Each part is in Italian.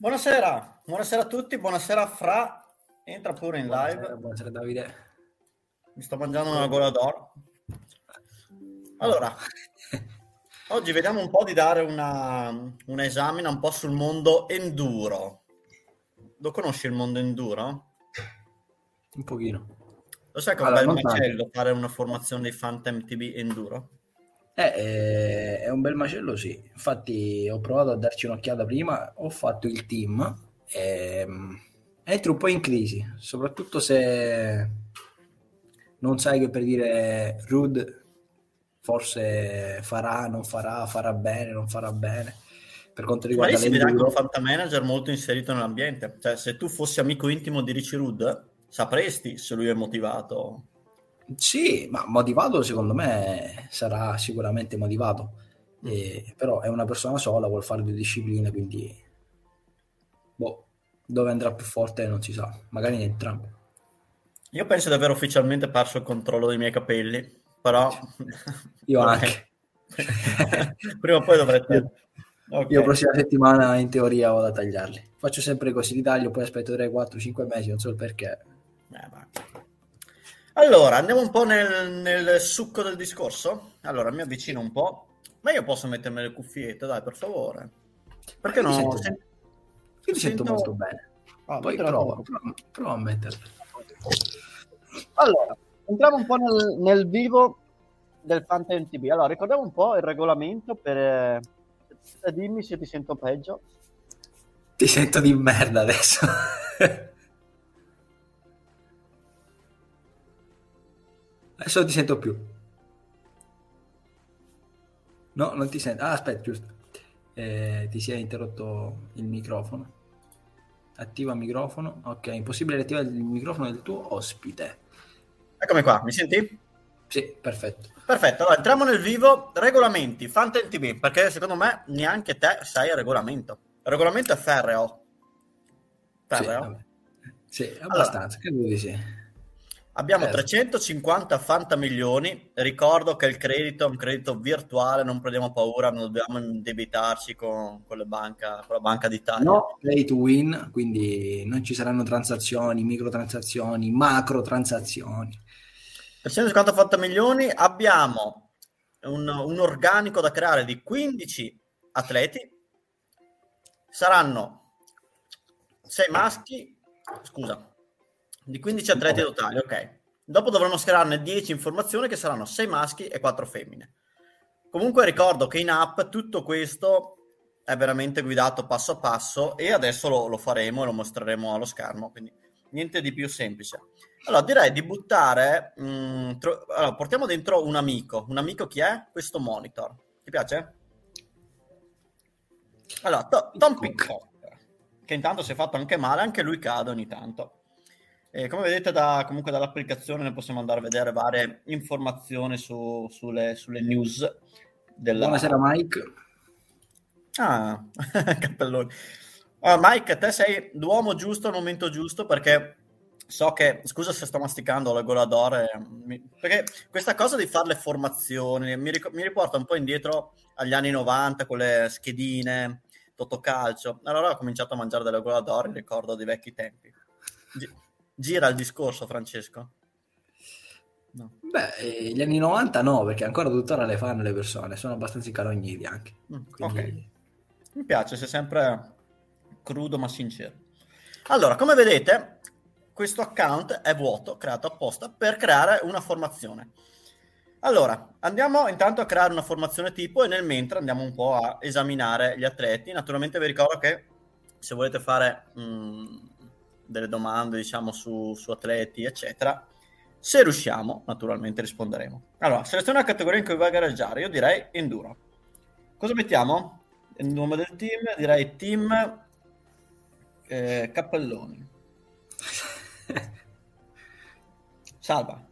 Buonasera, buonasera a tutti, buonasera Fra, entra pure in Buonasera, live, buonasera Davide. mi sto mangiando una gola d'oro. Allora, oggi vediamo un po' di dare una, un esame un po' sul mondo enduro. Lo conosci il mondo enduro? Un pochino. Lo sai che è un Allora, bel tanto. macello fare una formazione di Phantom TB enduro? Eh, eh, è un bel macello, sì. Infatti ho provato a darci un'occhiata prima, ho fatto il team e mm, entri un po' in crisi, soprattutto se non sai che per dire Rude forse farà, non farà, farà bene, non farà bene. Per quanto Ma lì riguarda si vede anche un l'enduro, Phantom Manager molto inserito nell'ambiente. Cioè, se tu fossi amico intimo di Richie Rudd, sapresti se lui è motivato. Sì, ma motivato secondo me sarà sicuramente motivato, Eh, però è una persona sola, vuole fare due discipline, quindi boh, dove andrà più forte non si sa, magari in entrambe. Io penso di aver ufficialmente perso il controllo dei miei capelli, però... Io anche. Prima o poi dovrete... Ok. Io prossima settimana in teoria vado a tagliarli. Faccio sempre così, li taglio, poi aspetto 3, 4, 5 mesi, non so il perché. Eh, va. Allora, andiamo un po' nel, nel succo del discorso. Allora, mi avvicino un po'. Ma io posso mettermi le cuffiette, dai, per favore. Perché Io mi no? sento- Sen- Io mi sento sento- molto bene. Ah, Poi prova, prova a metterli. Allora, entriamo un po' nel, nel vivo del Phantom TB. Allora, ricordiamo un po' il regolamento per... eh, dimmi se ti sento peggio. Ti sento di merda adesso. adesso non ti sento più. No, non ti sento. Ah, aspetta, giusto. Eh, ti si è interrotto il microfono. Attiva il microfono. Ok, impossibile attivare il microfono del tuo ospite. Eccomi qua, mi senti? Sì, perfetto. Perfetto, allora entriamo nel vivo. Regolamenti, Phantom TB, perché secondo me neanche te sai il regolamento. Il regolamento è ferreo. Sì, Ferreo. vabbè. Sì, abbastanza, credo di sì. Abbiamo Certo. 350 fanta milioni. Ricordo che il credito è un credito virtuale, non prendiamo paura, non dobbiamo indebitarci con, con, banca, con la Banca d'Italia. No play to win, quindi non ci saranno transazioni, microtransazioni, macro transazioni. 350 fanta milioni. Abbiamo un, un organico da creare di 15 atleti. Saranno 6 maschi, scusa, di 15 atleti totali, ok. Dopo dovremo schierarne 10 informazioni che saranno 6 maschi e 4 femmine. Comunque ricordo che in app tutto questo è veramente guidato passo a passo e adesso lo, lo faremo e lo mostreremo allo schermo, quindi niente di più semplice. Allora direi di buttare, mh, tro- allora, portiamo dentro un amico. Un amico chi è? Questo monitor. Ti piace? Allora, To- Tom Pickpock, che intanto si è fatto anche male, anche lui cade ogni tanto. E come vedete da, comunque dall'applicazione ne possiamo andare a vedere varie informazioni su- sulle, sulle news. Della... Buonasera Mike. Ah, cappelloni. Allora, Mike, te sei l'uomo giusto al momento giusto perché so che, scusa se sto masticando la gola d'oro, eh, perché questa cosa di fare le formazioni mi, ric- mi riporta un po' indietro agli anni 90 con le schedine, Totocalcio. Allora ho cominciato a mangiare delle gola d'oro, ricordo dei vecchi tempi. Gi- gira il discorso, Francesco. No. Beh, eh, gli anni 90 no, perché ancora tuttora le fanno le persone, sono abbastanza incarogniti anche. Mm, Quindi- ok. Mi piace, sei sempre crudo ma sincero. Allora, come vedete, questo account è vuoto, creato apposta per creare una formazione. Allora, andiamo intanto a creare una formazione tipo e nel mentre andiamo un po' a esaminare gli atleti. Naturalmente vi ricordo che se volete fare mh, delle domande, diciamo, su, su atleti, eccetera, se riusciamo, naturalmente risponderemo. Allora, seleziona la categoria in cui vuoi gareggiare. Io direi enduro. Cosa mettiamo? Il nome del team, direi team eh, Cappelloni. Salva.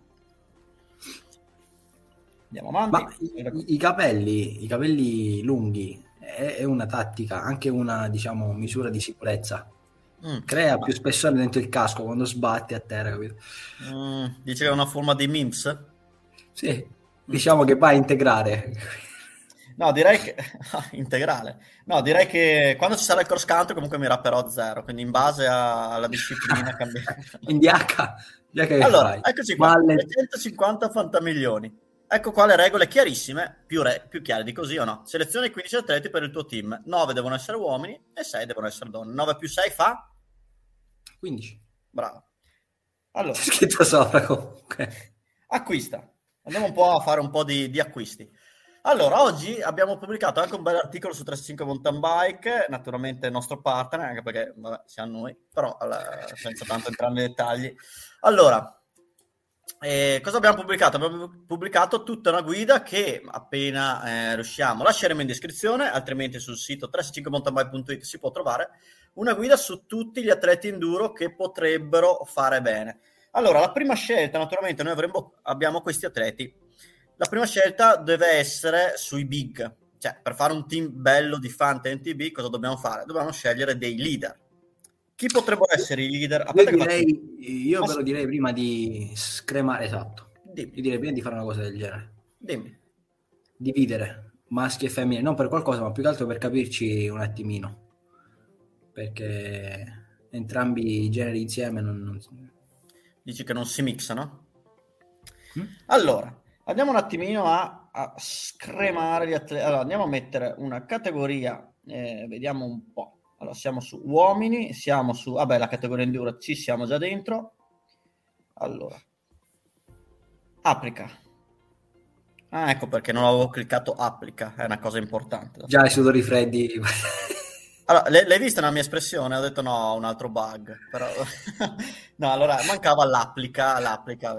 Andiamo avanti. Ma i, i capelli, i capelli lunghi è, è una tattica, anche una diciamo misura di sicurezza. Mm, Crea più spessore dentro il casco quando sbatti a terra, capito? mm, dice che è una forma di memes. Sì, diciamo che va a integrare. No, direi che integrale. No, direi che quando ci sarà il cross country comunque mi rapperò zero, quindi in base a- alla disciplina cambierà. In DH, Allora, fai? eccoci qua, Valle- 150 fantamilioni. Ecco qua le regole chiarissime, più, re- più chiare di così o no. Selezioni 15 atleti per il tuo team, 9 devono essere uomini e 6 devono essere donne. 9 più 6 fa? 15. Bravo. Allora, C'è scritto sopra comunque. acquista. Andiamo un po' a fare un po' di, di acquisti. Allora, oggi abbiamo pubblicato anche un bel articolo su 35 Mountain Bike, naturalmente il nostro partner, anche perché vabbè, siamo noi, però alla- senza tanto entrare nei dettagli. Allora, eh, cosa abbiamo pubblicato? Abbiamo pubblicato tutta una guida che appena eh, riusciamo lasceremo in descrizione, altrimenti sul sito 365mountainbike.it si può trovare una guida su tutti gli atleti enduro che potrebbero fare bene. Allora, la prima scelta, naturalmente, noi avremo, abbiamo questi atleti. La prima scelta deve essere sui big, cioè per fare un team bello di Fante NTB cosa dobbiamo fare? Dobbiamo scegliere dei leader. Chi potrebbero essere i leader? Io, che faccio- direi, io lo direi prima di scremare, esatto. Dimmi, Io direi prima di fare una cosa del genere. dimmi. Dividere maschi e femmine, non per qualcosa, ma più che altro per capirci un attimino. Perché entrambi i generi insieme non... non- Dici che non si mixano? Mm? Allora, andiamo un attimino a, a scremare gli atleti. Allora, andiamo a mettere una categoria, eh, vediamo un po'. Allora, siamo su uomini, siamo su... Vabbè, la categoria enduro ci siamo già dentro. Allora, applica. Ah, ecco perché non avevo cliccato applica, è una cosa importante. Già i sudori freddi. Allora, l'hai vista la mia espressione? Ho detto no, un altro bug. Però... no, allora mancava l'applica, l'applica.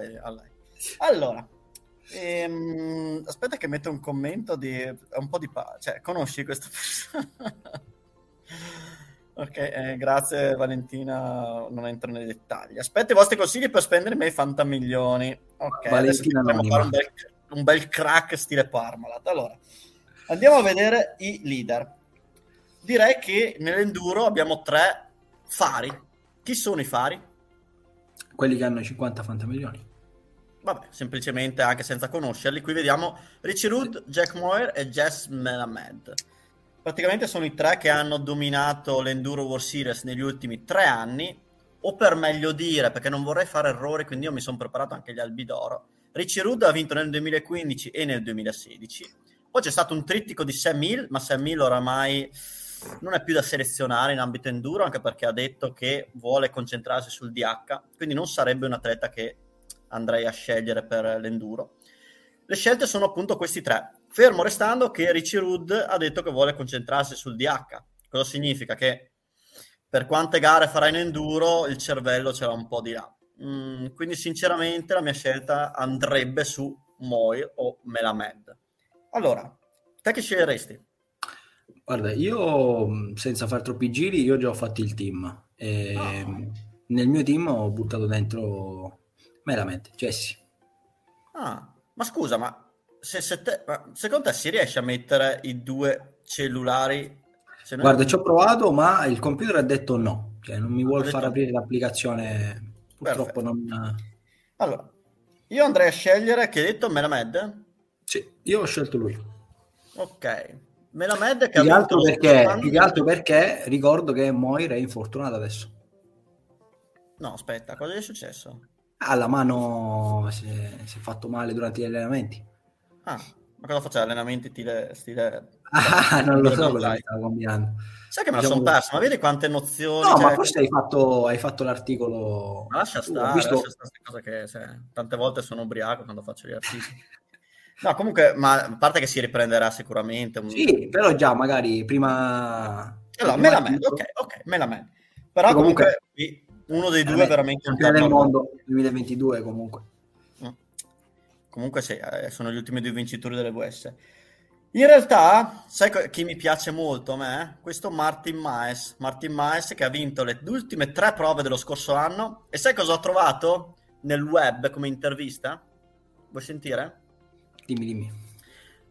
allora. Ehm, aspetta che metto un commento di un po' di pace. Cioè, conosci questa persona? ok, eh, grazie Valentina, non entro nei dettagli. Aspetta i vostri consigli per spendere i miei fantamilioni. Ok, adesso Valentina anonima. fare un bel, un bel crack stile Parmalat. Allora, andiamo a vedere i leader direi che nell'enduro abbiamo tre fari. Chi sono i fari? Quelli che hanno 50 fantamilioni. Vabbè, semplicemente anche senza conoscerli. Qui vediamo Richie Rood, Jack Moyer e Jess Melamed. Praticamente sono i tre che hanno dominato l'Enduro World Series negli ultimi tre anni, o per meglio dire, perché non vorrei fare errori, quindi io mi sono preparato anche gli albi d'oro. Richie Rood ha vinto nel 2015 e nel 2016. Poi c'è stato un trittico di Sam Hill, ma Sam Hill oramai non è più da selezionare in ambito enduro, anche perché ha detto che vuole concentrarsi sul DH, quindi non sarebbe un atleta che andrei a scegliere per l'enduro. Le scelte sono appunto questi tre, fermo restando che Richie Rood ha detto che vuole concentrarsi sul DH. Cosa significa? Che per quante gare farà in enduro il cervello ce l'ha un po' di là. Mm, quindi sinceramente la mia scelta andrebbe su Moir o Melamed. Allora, te che sceglieresti? Guarda, io mh, senza fare troppi giri, io già ho fatto il team. E Ah. mh, Nel mio team ho buttato dentro meramente Jesse. Ah, ma scusa, ma, se, se te- ma secondo te si riesce a mettere i due cellulari? Noi- Guarda, ci ho provato, ma il computer ha detto no. Cioè, non mi vuole detto far aprire l'applicazione. Purtroppo Perfetto. non... Allora, io andrei a scegliere, che hai detto, Melamed? Sì, io ho scelto lui. Ok. Melamed che Più ha altro perché, più che altro perché ricordo che Moira è infortunato adesso. No, aspetta, cosa gli è successo? Ha la mano si è, si è fatto male durante gli allenamenti. Ah, ma cosa faceva? Allenamenti stile... stile... Ah, non lo so cosa stava combinando. Sai che me la Diciamo sono persa, ma vedi quante nozioni... No, cioè, ma forse hai fatto, hai fatto l'articolo. Ma lascia stare, visto- lascia stare cose che se- tante volte sono ubriaco quando faccio gli articoli. No, comunque, ma a parte che si riprenderà sicuramente. un- Sì, però già magari prima... Allora, prima me la tutto- ok, ok, me la med. Però Comunque- comunque, uno dei due è veramente, veramente campione del mondo 2022 comunque. Mm. Comunque sì, eh, sono gli ultimi due vincitori delle VS. In realtà, sai chi mi piace molto a me? Questo Martin Maes. Martin Maes che ha vinto le ultime tre prove dello scorso anno. E sai cosa ho trovato nel web come intervista? Vuoi sentire? Dimmi, dimmi.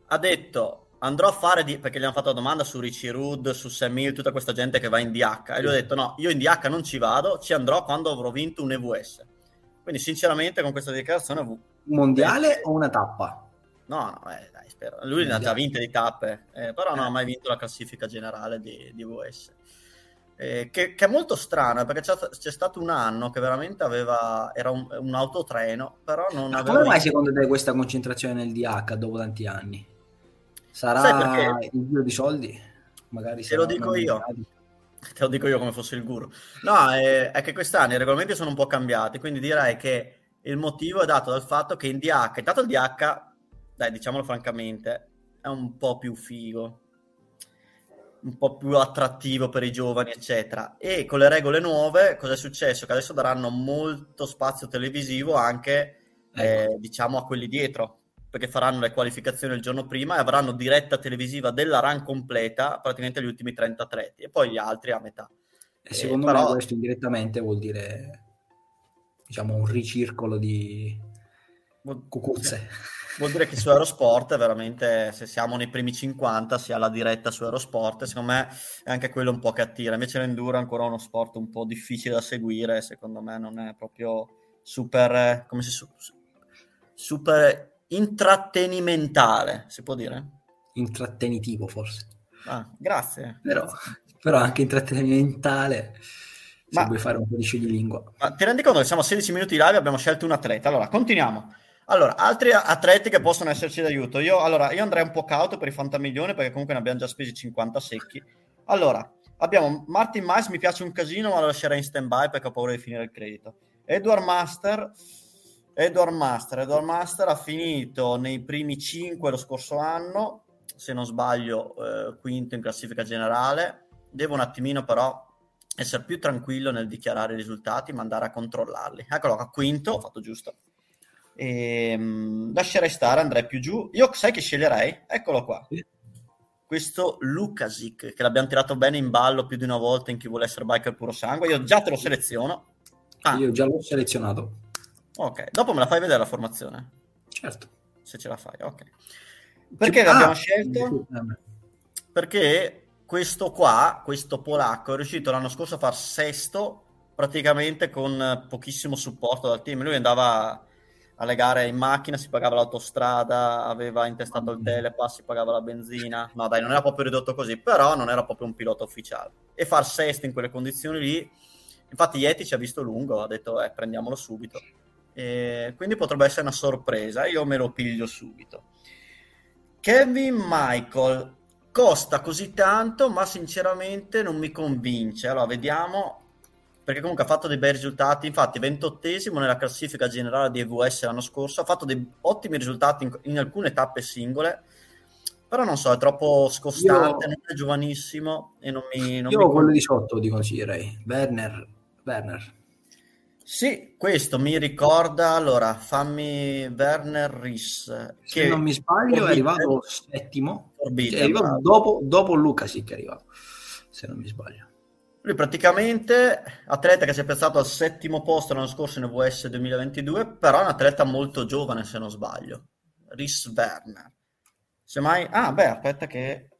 Ha detto andrò a fare di... perché gli hanno fatto la domanda su Richie Rood, su Sam Hill, tutta questa gente che va in DH e lui ha detto no, io in DH non ci vado, ci andrò quando avrò vinto un EVS. Quindi sinceramente con questa dichiarazione Un mondiale o una tappa? No, no, eh, dai, spero. Lui ne ha già vinte di tappe, eh, però non ha mai vinto la classifica generale di, di VS. Eh, che, che, è molto strano perché c'è, c'è, stato un anno che veramente aveva era un, un autotreno, però non Ma aveva. Come mai secondo te questa concentrazione nel DH dopo tanti anni? Sarà il giro di soldi? Magari te lo dico io. Te lo dico io come fosse il guru. No, è, è che quest'anno i regolamenti sono un po' cambiati, quindi direi che il motivo è dato dal fatto che in DH, intanto il DH, dai, diciamolo francamente, è un po' più figo un po' più attrattivo per i giovani, eccetera. E con le regole nuove, cosa è successo? Che adesso daranno molto spazio televisivo anche, ecco. eh, diciamo, a quelli dietro, perché faranno le qualificazioni il giorno prima e avranno diretta televisiva della run completa, praticamente gli ultimi 33 e poi gli altri a metà. E secondo eh, me però... questo indirettamente vuol dire, diciamo, un ricircolo di cucuzze. Vuol dire che su Eurosport veramente se siamo nei primi 50 si ha la diretta su Eurosport, secondo me è anche quello un po' che attira. Invece l'enduro è ancora uno sport un po' difficile da seguire, secondo me non è proprio super come si super intrattenimentale, si può dire? Intrattenitivo forse. Ah, grazie. Però, però anche intrattenimentale se ma, vuoi fare un po' di scioglimingua. Ma ti rendi conto che siamo a 16 minuti live e abbiamo scelto un atleta? Allora, continuiamo. Allora, altri atleti che possono esserci d'aiuto. Io, allora, io andrei un po' cauto per i fantamilioni perché comunque ne abbiamo già spesi 50 secchi. Allora, abbiamo Martin Mice, mi piace un casino, ma lo lascerei in stand-by perché ho paura di finire il credito. Edward Master, Edward Master, Edward Master ha finito nei primi 5 lo scorso anno, se non sbaglio, eh, quinto in classifica generale. Devo un attimino però essere più tranquillo nel dichiarare i risultati, ma andare a controllarli. Eccolo qua, quinto, ho fatto giusto. E, um, lascerei stare, andrei più giù. Io sai che sceglierei? Eccolo qua. Questo Lukasic, che l'abbiamo tirato bene in ballo più di una volta in chi vuole essere biker puro sangue. Io già te lo seleziono. Ah. Io già l'ho selezionato. Ok, dopo me la fai vedere la formazione? Certo. Se ce la fai, ok. Perché ah, l'abbiamo scelto? Perché questo qua, questo polacco, è riuscito l'anno scorso a far sesto praticamente con pochissimo supporto dal team. Lui andava alle gare in macchina, si pagava l'autostrada, aveva intestato il telepass, si pagava la benzina. No, dai, non era proprio ridotto così, però non era proprio un pilota ufficiale. E far sesto in quelle condizioni lì, infatti Yeti ci ha visto lungo, ha detto, eh, prendiamolo subito. E quindi potrebbe essere una sorpresa, io me lo piglio subito. Kevin Michael costa così tanto, ma sinceramente non mi convince. Allora, vediamo perché comunque ha fatto dei bei risultati, infatti 28esimo nella classifica generale di EVS l'anno scorso, ha fatto dei ottimi risultati in, in alcune tappe singole, però non so, è troppo scostante, io, non è giovanissimo e non mi... Non io mi... quello di sotto ti consiglierei, Werner. Werner. Sì, questo mi ricorda, allora, fammi Werner Riss. Se non mi sbaglio è arrivato settimo, Forbidden, è arrivato dopo, dopo Lucasic è arrivato, se non mi sbaglio. Lui praticamente, atleta che si è piazzato al settimo posto l'anno scorso in VS 2022, però è un atleta molto giovane se non sbaglio. Rhys Werner. Semmai... Ah, beh, aspetta che...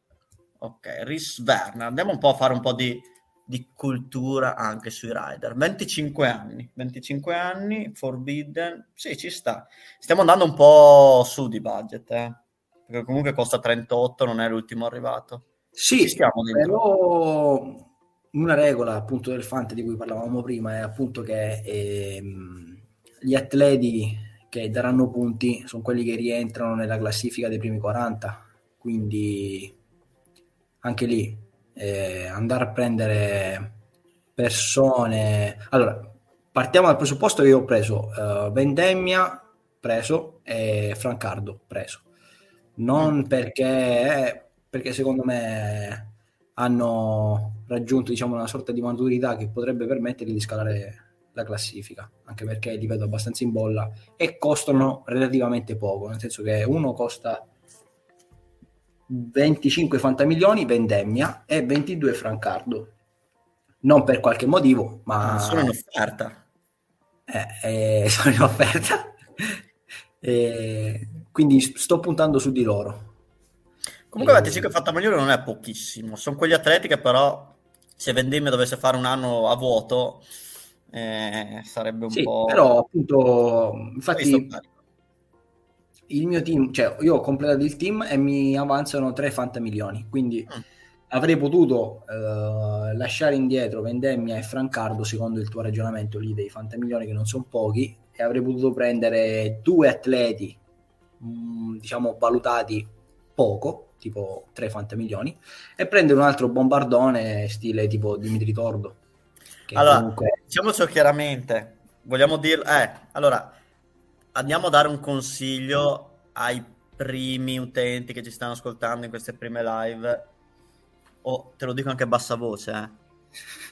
Ok, Rhys Werner. Andiamo un po' a fare un po' di, di cultura anche sui rider. 25 anni. 25 anni, Forbidden. Sì, ci sta. Stiamo andando un po' su di budget, eh? Perché comunque costa 38, non è l'ultimo arrivato. Sì, però una regola appunto del Fante di cui parlavamo prima è appunto che ehm, gli atleti che daranno punti sono quelli che rientrano nella classifica dei primi 40 quindi anche lì eh, andare a prendere persone allora partiamo dal presupposto che io ho preso uh, Vendemmia preso e Francardo preso. Non perché perché secondo me hanno raggiunto diciamo, una sorta di maturità che potrebbe permettergli di scalare la classifica, anche perché li vedo abbastanza in bolla e costano relativamente poco, nel senso che uno costa 25 fantamilioni Vendemmia e 22 Francardo. Non per qualche motivo, ma... Sono in offerta. Eh, eh, sono in offerta. eh, quindi sto puntando su di loro. Comunque 25 fantamilioni non è pochissimo, sono quegli atleti che però se Vendemmia dovesse fare un anno a vuoto eh, sarebbe un sì, po'... però appunto infatti il mio team, cioè io ho completato il team e mi avanzano 3 fantamilioni, quindi mm. avrei potuto uh, lasciare indietro Vendemmia e Francardo secondo il tuo ragionamento lì dei fantamilioni che non sono pochi e avrei potuto prendere due atleti mh, mm, diciamo valutati poco, tipo 3 fantamilioni e prendere un altro bombardone stile tipo Dimitri Tordo. Allora, comunque... diciamocelo chiaramente, vogliamo dire, eh, allora andiamo a dare un consiglio ai primi utenti che ci stanno ascoltando in queste prime live. O oh, te lo dico anche a bassa voce, eh.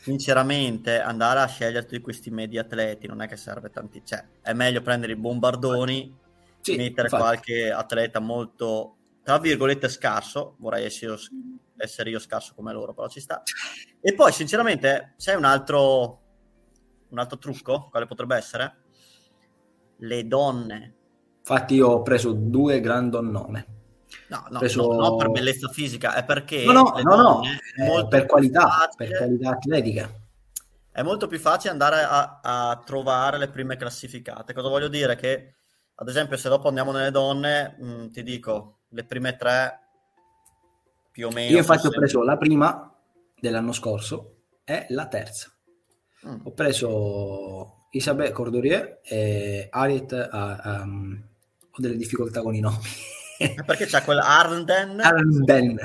Sinceramente, andare a sceglierti questi media atleti non è che serve tanti. Cioè, è meglio prendere i bombardoni, sì, mettere infatti. qualche atleta molto, tra virgolette, scarso. Vorrei essere, essere io scarso come loro, però ci sta. E poi, sinceramente, c'è un altro, un altro trucco, quale potrebbe essere? le donne. Infatti io ho preso due grandonnone. No, no, preso... no, no, per bellezza fisica, è perché no, no, no, no. Eh, per qualità, facile, per qualità atletica. È molto più facile andare a, a, trovare le prime classificate. Cosa voglio dire? Che, ad esempio, se dopo andiamo nelle donne, mh, mm, ti dico, le prime tre più o meno... Io infatti ho preso la prima dell'anno scorso e la terza. Mm. Ho preso Isabelle Cordorie e Ariet ha, um, ho delle difficoltà con i nomi. Perché c'è quella Arnden? Arnden.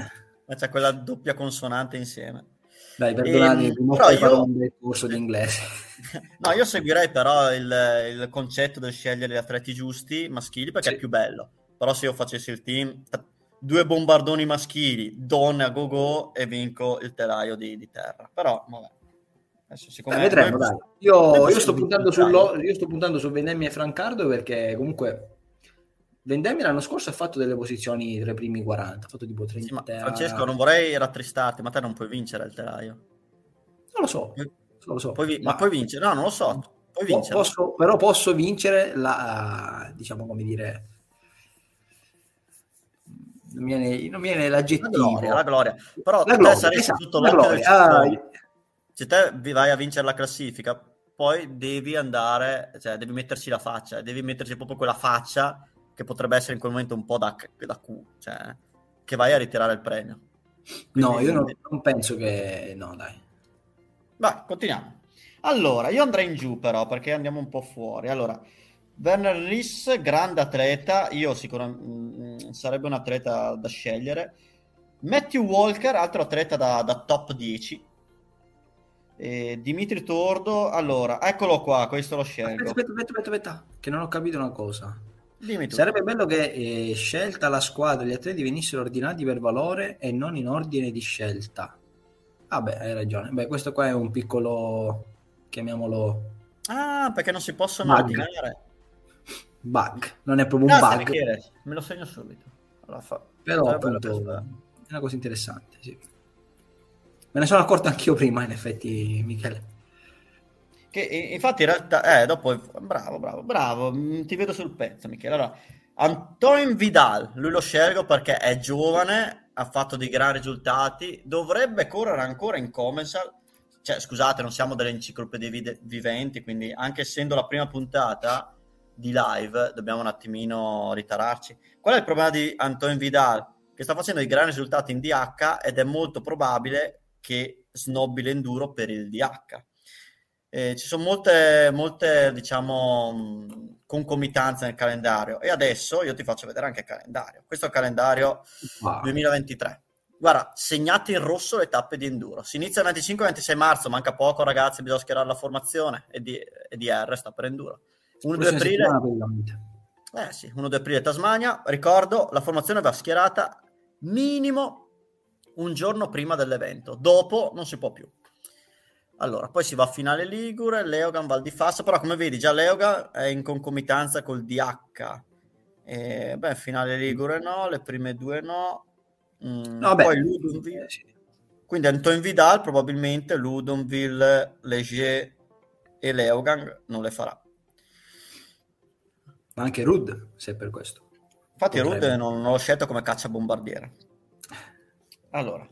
Ma c'è quella doppia consonante insieme. Dai, perdonami, e, ehm, però io... un corso di inglese. no, io seguirei però il, il, concetto del scegliere gli atleti giusti maschili perché sì. è più bello. Però se io facessi il team, due bombardoni maschili, donne a go-go e vinco il telaio di, di terra. Però, vabbè. Adesso, siccome eh, vedremo, dai. Io, io, sto puntando sullo, io sto puntando su Vendemmia e Francardo perché comunque Vendemmia l'anno scorso ha fatto delle posizioni tra i primi 40, ha fatto tipo 30. Sì, Francesco, non vorrei rattristarti, ma te non puoi vincere il telaio. Non lo so, non lo so. Puoi, ma... ma puoi vincere? No, non lo so. Puoi vincere. Posso, però posso vincere la, diciamo come dire, non viene, non viene l'aggettivo. La gloria, la gloria. Però la gloria, saresti esatto, la gloria. Ah, se te vai a vincere la classifica, poi devi andare, cioè devi metterci la faccia, devi metterci proprio quella faccia che potrebbe essere in quel momento un po' da, da Q, cioè che vai a ritirare il premio. Quindi, no, io non, non, penso che... No, dai. Vai, continuiamo. Allora, io andrei in giù però, perché andiamo un po' fuori. Allora, Werner Riss, grande atleta, io sicuramente mm, sarebbe un atleta da scegliere. Matthew Walker, altro atleta da, da top 10, eh, Dimitri Tordo, allora, eccolo qua, questo lo scelgo. Aspetta, aspetta, aspetta, aspetta, che non ho capito una cosa. Sarebbe bello che eh, scelta la squadra gli atleti venissero ordinati per valore e non in ordine di scelta. Vabbè, ah hai ragione. Beh, questo qua è un piccolo, chiamiamolo... Ah, perché non si possono bug. ordinare. Bug, non è proprio un bug. Michele. Me lo segno subito. Allora, fa... Però appunto, è una cosa interessante, sì. Me ne sono accorto anch'io prima, in effetti, Michele. Che infatti, in realtà, eh, dopo, bravo, bravo, bravo, mm, ti vedo sul pezzo, Michele. Allora, Antoine Vidal, lui lo scelgo perché è giovane, ha fatto dei gran risultati, dovrebbe correre ancora in Comensal. Cioè, scusate, non siamo delle enciclopedie viventi, quindi anche essendo la prima puntata di live, dobbiamo un attimino ritararci. Qual è il problema di Antoine Vidal? Che sta facendo dei gran risultati in DH ed è molto probabile che snobbi l'enduro per il DH. Eh, ci sono molte, molte, diciamo, concomitanze nel calendario e adesso io ti faccio vedere anche il calendario. Questo è il calendario wow. 2023. Guarda, segnate in rosso le tappe di enduro. Si inizia il 25-26 marzo, manca poco ragazzi, bisogna schierare la formazione e di, e di R sta per enduro. 1-2 aprile... Eh sì, 1-2 aprile Tasmania. Ricordo, la formazione va schierata minimo un giorno prima dell'evento, dopo non si può più. Allora, poi si va a finale Ligure, Leogan, Val di Fassa, però come vedi già Leogan è in concomitanza col DH. E, beh, finale Ligure no, le prime due no. Mm, no poi Ludonville. Quindi Antoine Vidal probabilmente Ludonville, Leger e Leogan non le farà. Ma anche Rud, se è per questo. Infatti Rud non, non l'ho scelto come caccia bombardiera. Allora,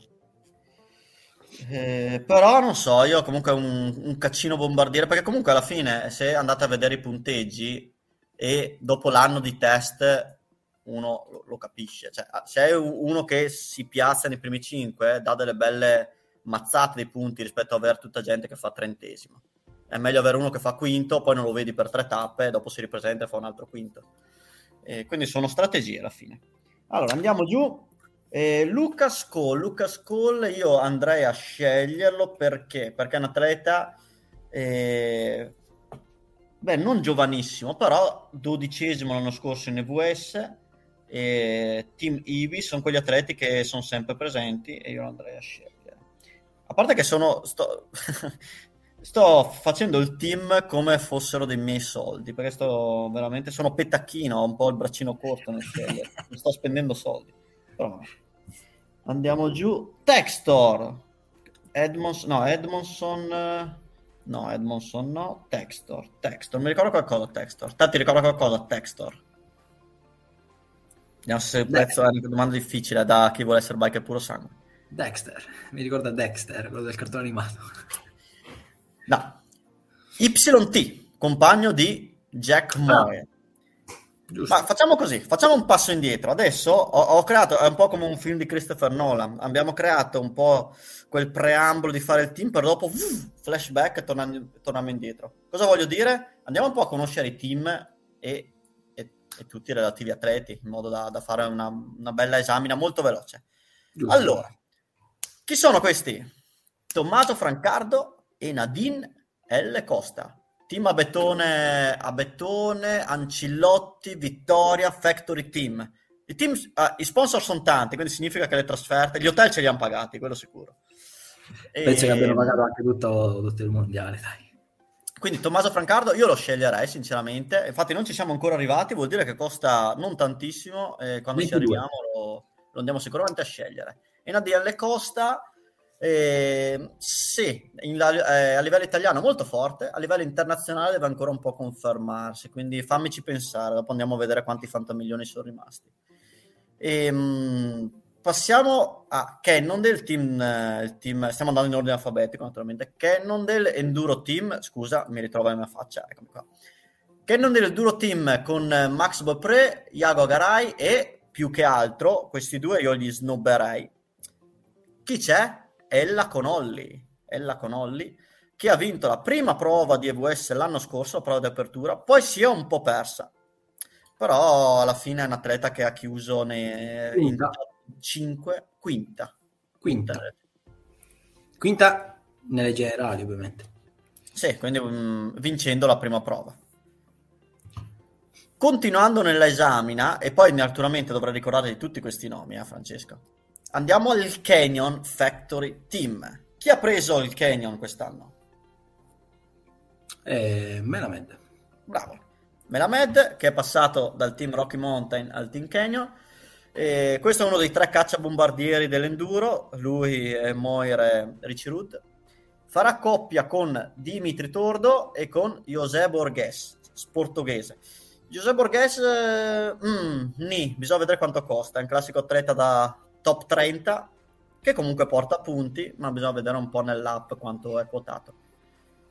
eh, però non so, io comunque un, un caccino bombardiere, perché comunque alla fine se andate a vedere i punteggi e dopo l'anno di test uno lo, lo capisce. Cioè, se è uno che si piazza nei primi cinque, dà delle belle mazzate di punti rispetto a avere tutta gente che fa trentesimo. È meglio avere uno che fa quinto, poi non lo vedi per tre tappe, dopo si ripresenta e fa un altro quinto. E quindi sono strategie alla fine. Allora, andiamo giù. Eh, Lucas Cole, Lucas Cole, io andrei a sceglierlo perché? Perché è un atleta, eh, beh, non giovanissimo, però dodicesimo l'anno scorso in EVS. E Team Ivi sono quegli atleti che sono sempre presenti e io lo andrei a scegliere. A parte che sono. Sto, sto facendo il team come fossero dei miei soldi, perché sto veramente. Sono petacchino, ho un po' il braccino corto nel scegliere. sto spendendo soldi. Però Andiamo giù. Textor. Edmondson. No, Edmondson. No, Edmondson no. Textor. Textor. Mi ricordo qualcosa, Textor. Te ti ricorda qualcosa, Textor? Vediamo se il prezzo è una domanda difficile da chi vuole essere biker puro sangue. Dexter, mi ricorda Dexter, quello del cartone animato. No. YT, compagno di Jack Moore. Ah, Ma facciamo così, facciamo un passo indietro. Adesso ho, ho, creato, è un po' come un film di Christopher Nolan, abbiamo creato un po' quel preambolo di fare il team, per dopo uff, flashback e tornando, torniamo indietro. Cosa voglio dire? Andiamo un po' a conoscere i team e, e, e tutti i relativi atleti, in modo da, da fare una, una, bella esamina molto veloce. Giusto. Allora, chi sono questi? Tommaso Francardo e Nadine L. Costa. Team a Bettone, a Bettone Ancillotti, Vittoria, Factory Team. I, team, uh, I sponsor sono tanti, quindi significa che le trasferte, gli hotel ce li hanno pagati, quello sicuro. Penso e... che abbiano pagato anche tutto, tutto il mondiale, dai. Quindi Tommaso Francardo io lo sceglierei sinceramente, infatti non ci siamo ancora arrivati, vuol dire che costa non tantissimo e quando 22. ci arriviamo lo, lo andiamo sicuramente a scegliere. E Nadia Costa, eh, sì, in, eh, a livello italiano molto forte, a livello internazionale deve ancora un po' confermarsi, quindi fammici pensare, dopo andiamo a vedere quanti fantamilioni sono rimasti. E, ehm, mh, passiamo a Cannondale, team, il team, stiamo andando in ordine alfabetico naturalmente, Cannondale Enduro Team, scusa, mi ritrovo la mia faccia, eccomi qua. Cannondale Enduro Team con Max Bopre, Iago Garay e più che altro, questi due io li snobberei. Chi c'è? Ella Conolli. Ella Conolli che ha vinto la prima prova di EVS l'anno scorso, la prova di apertura, poi si è un po' persa. Però alla fine è un atleta che ha chiuso nei, quinta. in 5, quinta. Quinta. Quinta nelle generali, ovviamente. Sì, quindi um, vincendo la prima prova. Continuando nella esamina, e poi naturalmente dovrei ricordare di tutti questi nomi, eh, Francesco. Andiamo al Canyon Factory Team. Chi ha preso il Canyon quest'anno? Eh, Melamed. Bravo. Melamed che è passato dal team Rocky Mountain al team Canyon. E questo è uno dei tre cacciabombardieri dell'enduro, lui è Moire Ricci Farà coppia con Dimitri Tordo e con José Borges, portoghese. Giuseppe Borges, eh, mm, ni, bisogna vedere quanto costa. È un classico atleta da top 30 che comunque porta punti, ma bisogna vedere un po' nell'app quanto è quotato.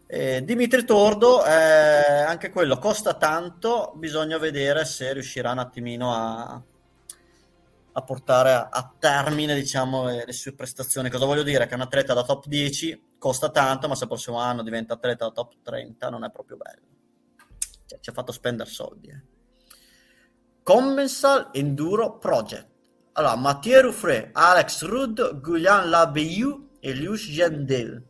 Eh, Dimitri Tordo, eh, anche quello costa tanto, bisogna vedere se riuscirà un attimino a, a portare a, a termine diciamo, le, le, sue prestazioni. Cosa voglio dire? Che un atleta da top 10 costa tanto, ma se il prossimo anno diventa atleta da top 30 non è proprio bello cioè, ci ha fatto spendere soldi. Eh. Commensal Enduro Project. Allora, Mathieu Ruffret, Alex Rudd, Gulian Labeyou e Luce Gendel.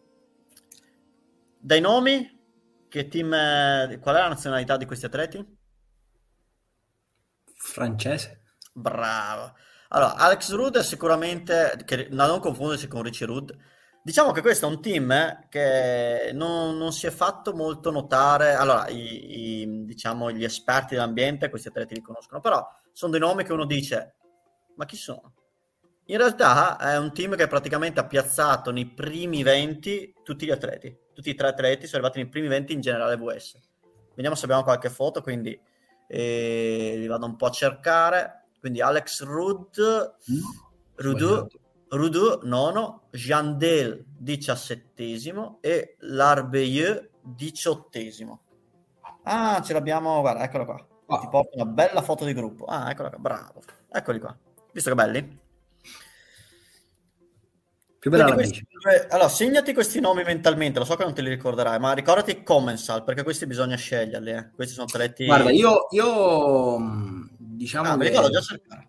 Dai nomi, che team è... qual è la nazionalità di questi atleti? Francese. Bravo. Allora, Alex Rudd è sicuramente, che, non confondersi con Richie Rudd, Diciamo che questo è un team eh, che non, non, si è fatto molto notare. Allora, i, i, diciamo, gli esperti dell'ambiente, questi atleti li conoscono, però sono dei nomi che uno dice, ma chi sono? In realtà è un team che praticamente ha piazzato nei primi 20 tutti gli atleti. Tutti i tre atleti sono arrivati nei primi 20 in generale VS. Vediamo se abbiamo qualche foto, quindi eh, li vado un po' a cercare. Quindi Alex Rudd, Rudd Rudu nono, Jandel diciassettesimo e L'Arbeyeux diciottesimo. Ah, ce l'abbiamo, guarda, eccolo qua. ah. ti porto una bella foto di gruppo. Ah, eccola qua, bravo. Eccoli qua. Visto che belli? Più bella questi, allora, segnati questi nomi mentalmente, lo so che non te li ricorderai, ma ricordati Commensal, perché questi bisogna sceglierli. Eh. Questi sono tretti... Guarda, io, io mm, diciamo ah, cercare.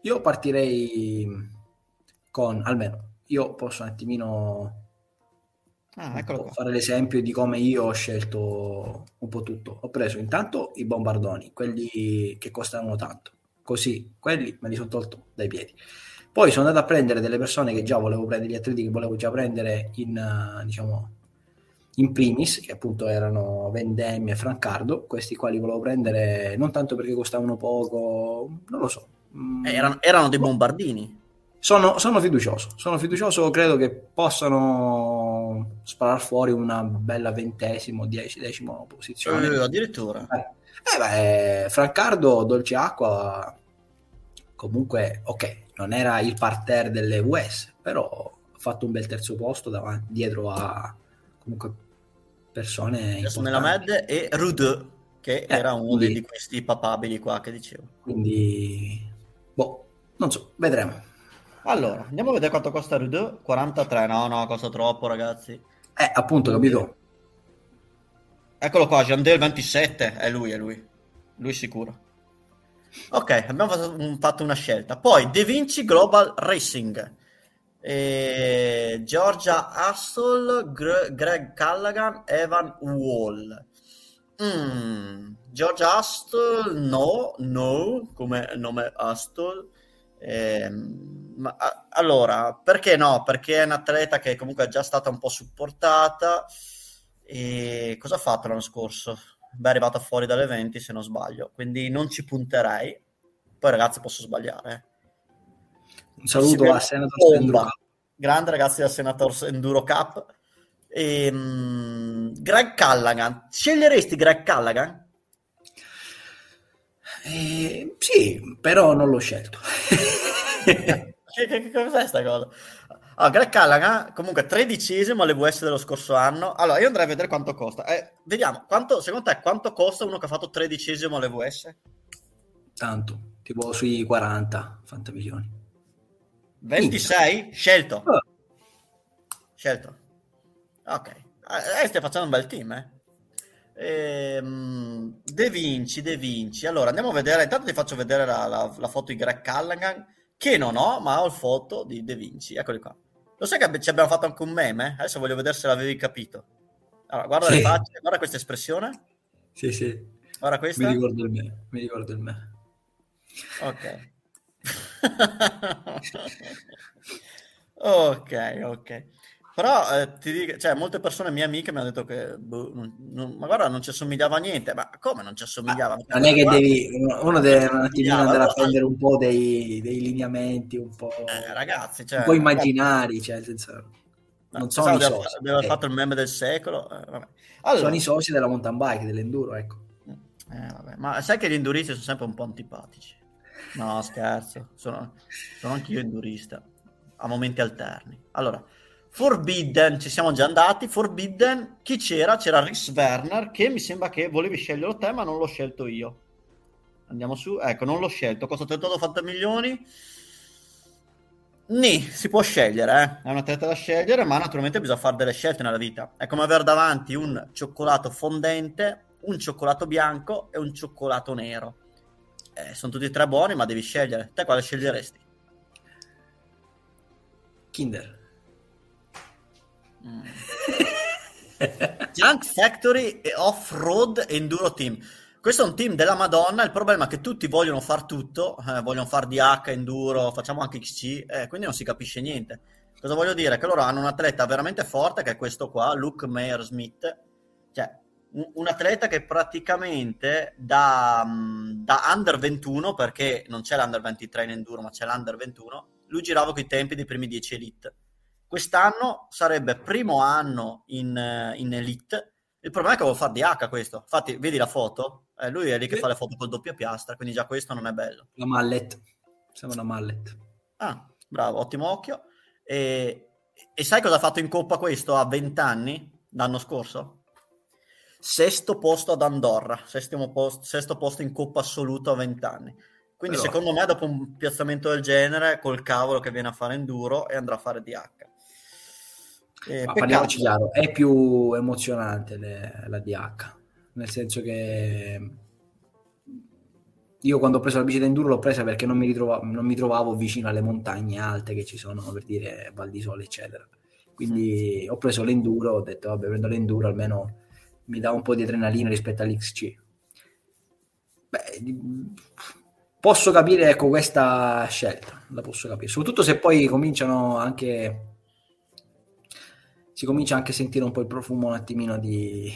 Io partirei con, almeno, io posso un attimino ah, fare l'esempio di come io ho scelto un po' tutto. Ho preso intanto i bombardoni, quelli che costano tanto, così quelli me li sono tolto dai piedi. Poi sono andato a prendere delle persone che già volevo prendere, gli atleti che volevo già prendere in, uh, diciamo, in primis, che appunto erano Vendemmi e Francardo. Questi qua li volevo prendere non tanto perché costavano poco, non lo so. Mm. Eh, erano, erano dei bombardini. Sono, sono, fiducioso, sono fiducioso, credo che possano sparare fuori una bella ventesimo, dieci, decimo posizione. Eh, addirittura. Eh, eh beh, Francardo, Dolce Acqua, comunque, ok, non era il parterre delle US, però ha fatto un bel terzo posto davanti, dietro a comunque persone Adesso nella Med e Rude che eh, era uno quindi, di questi papabili qua che dicevo. Quindi boh non so vedremo. Allora andiamo a vedere quanto costa Rude. 43 no no costa troppo ragazzi. Eh appunto capito eccolo qua Jandel 27 è lui è lui lui sicuro Ok, abbiamo fatto una scelta. Poi De Vinci Global Racing. E Georgia Hassel, Gre- Greg Callaghan, Evan Wall. Mm. Georgia Astle, no, no, come nome Astle. Eh, allora, perché no? Perché è un atleta che comunque è già stata un po' supportata. E cosa ha fatto l'anno scorso? Beh, è arrivata fuori dalle 20 se non sbaglio, quindi non ci punterei. Poi ragazzi posso sbagliare. Eh. Un saluto a Senator Enduro Grande ragazzi del Senator Enduro Cup. E, um, Greg Callaghan, sceglieresti Greg Callaghan? Eh, sì, però non l'ho scelto. che, che, che cos'è sta cosa? Allora, Greg Callaghan, comunque tredicesimo alle VS dello scorso anno. Allora, io andrei a vedere quanto costa. Eh, vediamo, quanto, secondo te quanto costa uno che ha fatto tredicesimo alle VS? Tanto, tipo sui 40 fantamilioni. 26? Minchia. Scelto. Oh. Scelto. Ok. Eh, stai facendo un bel team, eh? Ehm, De Vinci, De Vinci. Allora, andiamo a vedere. Intanto ti faccio vedere la, la, la foto di Greg Callaghan, che non ho, ma ho il foto di De Vinci. Eccoli qua. Lo sai che ci abbiamo fatto anche un meme? Adesso voglio vedere se l'avevi capito. Allora, guarda sì. le facce, guarda questa espressione. Sì, sì. Guarda questa. Mi ricordo il me. Mi ricordo il me. Ok. ok, ok. Però eh, ti dico, cioè, molte persone mie amiche mi hanno detto che, boh, non, non, ma guarda, non ci assomigliava a niente. Ma come non ci assomigliava? Ah, non è che devi, uno deve un attimino andare a prendere un po' dei, dei lineamenti un po', eh, ragazzi, cioè, un po' immaginari, cioè, senza, non sono i soci. Abbiamo eh. fatto il meme del secolo. Eh, allora, sono i soci della mountain bike, dell'enduro, ecco. Eh, ma sai che gli enduristi sono sempre un po' antipatici. No, scherzo, sono, sono anche io endurista, a momenti alterni. Allora, Forbidden, ci siamo già andati. Forbidden, chi c'era? C'era Rhys Werner, che mi sembra che volevi scegliere te, ma non l'ho scelto io. Andiamo su, ecco, non l'ho scelto. Costa 38 milioni. Ni, si può scegliere, eh? è una testa da scegliere, ma naturalmente bisogna fare delle scelte nella vita. È come avere davanti un cioccolato fondente, un cioccolato bianco e un cioccolato nero. Eh, sono tutti e tre buoni, ma devi scegliere. Te quale sceglieresti? Kinder. Mm. Junk Factory e Off-Road Enduro Team. Questo è un team della Madonna. Il problema è che tutti vogliono far tutto, eh, vogliono far DH, Enduro, facciamo anche XC, eh, quindi non si capisce niente. Cosa voglio dire? Che loro hanno un atleta veramente forte, che è questo qua, Luke Mayer Smith. Cioè, un, un atleta che praticamente da, mm, da under 21, perché non c'è l'under 23 in Enduro, ma c'è l'under 21, lui girava con i tempi dei primi 10 elite Quest'anno sarebbe primo anno in, eh, in Elite. Il problema è che avevo fatto DH questo. Infatti, vedi la foto? Eh, lui è lì che fa le foto col doppia piastra, quindi già questo non è bello. La mallet. Sembra una mallet. Ah, bravo, ottimo occhio. E, e sai cosa ha fatto in coppa questo a 20 anni, l'anno scorso? sesto posto ad Andorra, posto, sesto posto in Coppa Assoluta a 20 anni. Quindi Però... secondo me dopo un piazzamento del genere, col cavolo che viene a fare enduro e andrà a fare DH. Eh, parliamoci chiaro, è più emozionante le, la DH, nel senso che io quando ho preso la bici da enduro l'ho presa perché non mi, ritrovavo, non mi trovavo vicino alle montagne alte che ci sono, per dire Val di Sole, eccetera. Quindi ho preso l'enduro, ho detto vabbè prendo l'enduro, almeno mi dà un po' di adrenalina rispetto all'XC. Beh, posso capire ecco questa scelta, la posso capire, soprattutto se poi cominciano anche si comincia anche a sentire un po' il profumo un attimino di,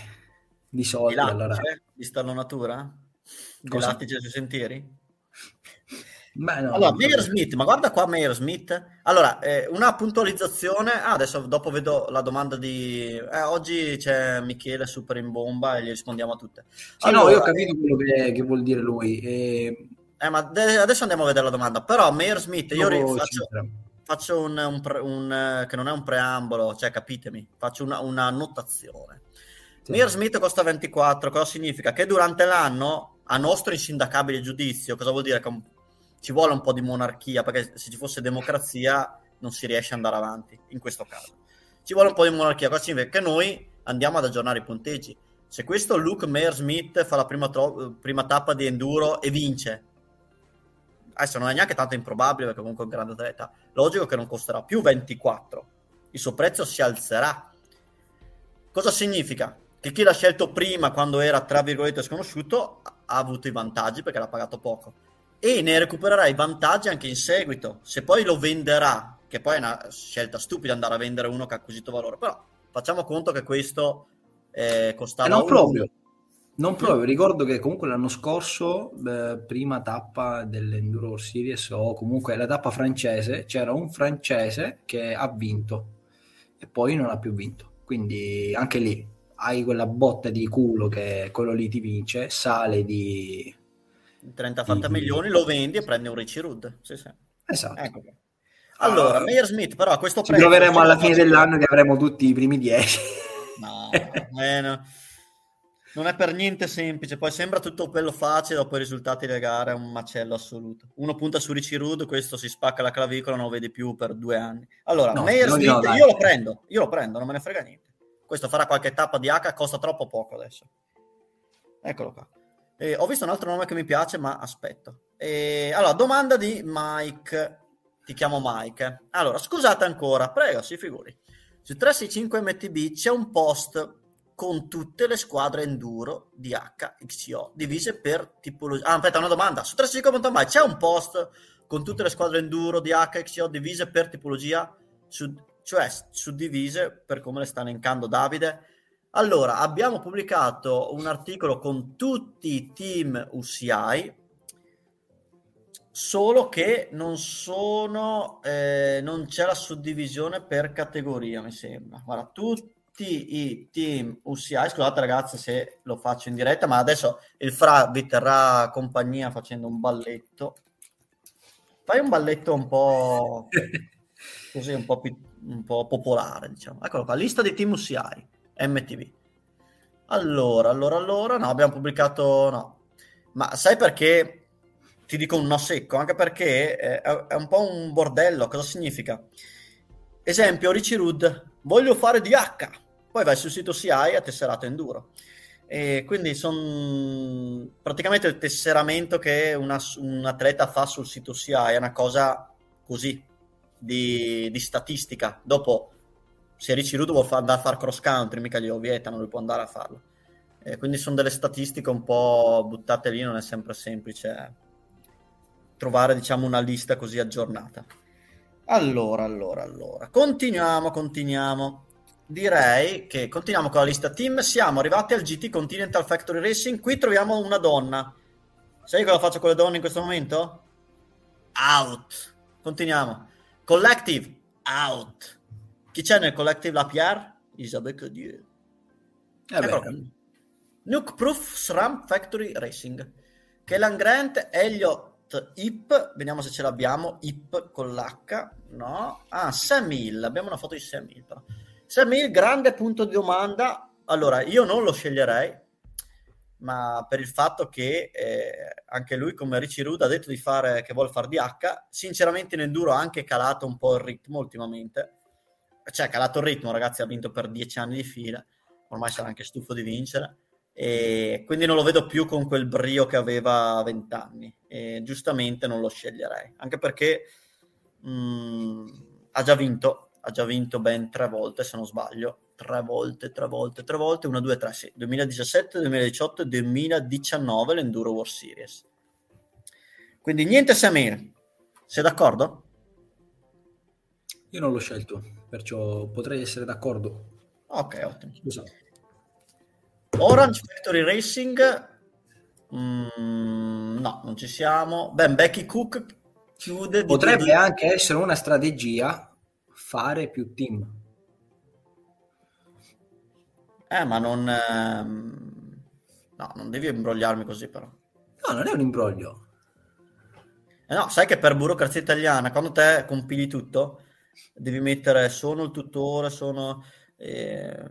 di soldi. Di, allora... di stallonatura? Di lattice sui sentieri? Beh, no, allora, Mayer Smith, ma guarda qua Mayer Smith. Allora, eh, una puntualizzazione. Ah, adesso dopo vedo la domanda di... Eh, oggi c'è Michele super in bomba e gli rispondiamo a tutte. Sì, allora, no, io ho capito quello che, che vuol dire lui. E... Eh, ma de- adesso andiamo a vedere la domanda. Però Mayer Smith, io rifaccio, faccio un, un, un, che non è un preambolo, cioè capitemi, faccio una, una notazione. Sì. Mayer Smith costa 24, cosa significa? Che durante l'anno, a nostro insindacabile giudizio, cosa vuol dire? Che ci vuole un po' di monarchia, perché se ci fosse democrazia non si riesce ad andare avanti, in questo caso. Ci vuole un po' di monarchia, cosa significa che noi andiamo ad aggiornare i punteggi. Se questo Luke Mayer Smith fa la prima, tro- prima tappa di enduro e vince, adesso non è neanche tanto improbabile perché comunque è un grande atleta, logico che non costerà più 24, il suo prezzo si alzerà. Cosa significa? Che chi l'ha scelto prima, quando era tra virgolette sconosciuto, ha avuto i vantaggi perché l'ha pagato poco e ne recupererà i vantaggi anche in seguito. Se poi lo venderà, che poi è una scelta stupida andare a vendere uno che ha acquisito valore, però facciamo conto che questo eh, costava... Eh non proprio. Non proprio, ricordo che comunque l'anno scorso, eh, prima tappa dell'Enduro Series o comunque la tappa francese, c'era un francese che ha vinto e poi non ha più vinto. Quindi anche lì hai quella botta di culo che quello lì ti vince, sale di 30 fatta milioni, lo vendi e prendi un Richie Rudd. Sì, sì. Esatto. Ecco. Allora, uh, Meyer Smith, però a questo ci prezzo... Troveremo alla fine dell'anno che avremo tutti i primi 10. No, bueno. Non è per niente semplice. Poi sembra tutto bello facile, dopo i risultati delle gare è un macello assoluto. Uno punta su Rudd, questo si spacca la clavicola, non lo vedi più per due anni. Allora, no, Meyer Smith, io lo prendo, io lo prendo, non me ne frega niente. Questo farà qualche tappa di H, costa troppo poco adesso. Eccolo qua. Eh, ho visto un altro nome che mi piace, ma aspetto. Eh, allora, domanda di Mike. Ti chiamo Mike. Allora, scusate ancora, prego, si figuri. Su 365 MTB c'è un post con tutte le squadre enduro di HXO divise per tipologia. Ah, aspetta, una domanda. Su 365 c'è un post con tutte le squadre enduro di HXO divise per tipologia, su, cioè suddivise per come le sta elencando Davide allora, abbiamo pubblicato un articolo con tutti i team UCI, solo che non sono, eh, non c'è la suddivisione per categoria, mi sembra. Guarda, tutti i team UCI, scusate ragazzi se lo faccio in diretta, ma adesso il Fra vi terrà compagnia facendo un balletto. Fai un balletto un po' così, un po', un po popolare, diciamo. Eccolo qua, lista di team UCI MTV. Allora, allora, allora, no, abbiamo pubblicato, no. Ma sai perché ti dico un no secco? Anche perché è, è un po' un bordello. Cosa significa? Esempio, Richie Rudd, voglio fare DH. Poi vai sul sito CI a tesserato enduro. E quindi sono praticamente il tesseramento che una, un atleta fa sul sito CI è una cosa così di, di statistica. Dopo se Ricci Rudo vuole andare a fare cross country, mica glielo vietano, lui può andare a farlo. E quindi sono delle statistiche un po' buttate lì, non è sempre semplice trovare diciamo una lista così aggiornata. Allora, allora, allora, continuiamo, continuiamo. Direi che continuiamo con la lista team. Siamo arrivati al GT Continental Factory Racing. Qui troviamo una donna. Sai cosa faccio con le donne in questo momento? Out. Continuiamo. Collective. Out. Chi c'è nel collective Lapierre? Isabelle Dieu. Eh ecco. Nuke Proof SRAM Factory Racing. Kellan Grant, Elliot Hip, vediamo se ce l'abbiamo, Hip con l'H, no? Ah, Sam Hill, abbiamo una foto di Sam Hill però. Sam Hill, grande punto di domanda, allora, io non lo sceglierei, ma per il fatto che eh, anche lui, come Ricci Ruda, ha detto di fare, che vuole fare DH, sinceramente in enduro ha anche calato un po' il ritmo ultimamente. Cioè, ha calato il ritmo, ragazzi, ha vinto per dieci anni di fila, ormai sarà anche stufo di vincere, e quindi non lo vedo più con quel brio che aveva a vent'anni, e giustamente non lo sceglierei, anche perché mh, mm, ha già vinto, ha già vinto ben tre volte, se non sbaglio, tre volte, tre volte, tre volte, 1, 2, 3, sì, 2017, 2018 e 2019 l'Enduro World Series. Quindi niente Samir, sei d'accordo? Io non l'ho scelto, perciò potrei essere d'accordo. Ok, ottimo. Scusa. Orange Factory Racing, mm, no, non ci siamo. Ben, Becky Cook chiude. Potrebbe di... anche essere una strategia fare più team eh, ma non... Ehm... No, non devi imbrogliarmi così però. No, non è un imbroglio. Eh no, sai che per burocrazia italiana, quando te compili tutto, devi mettere sono il tutore, sono... Eh...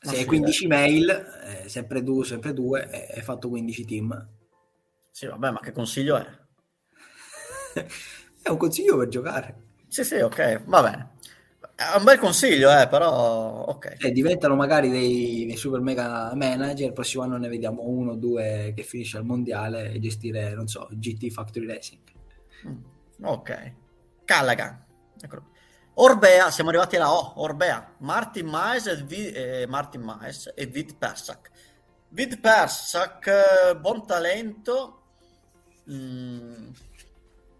Se hai 15 mail, eh, sempre due, sempre due, hai fatto 15 team. Sì, vabbè, ma che consiglio è? è un consiglio per giocare. Sì, sì, ok, va bene. È un bel consiglio, eh, però ok. E diventano magari dei, dei, super mega manager. Il prossimo anno ne vediamo uno o due che finisce al mondiale e gestire, non so, GT Factory Racing. Mm, ok. Callaghan. Eccolo. Orbea, siamo arrivati alla O. Orbea, Martin Maes e, v, eh, Martin Maes e Vid Persak. Vid Persak, eh, buon talento. Mm,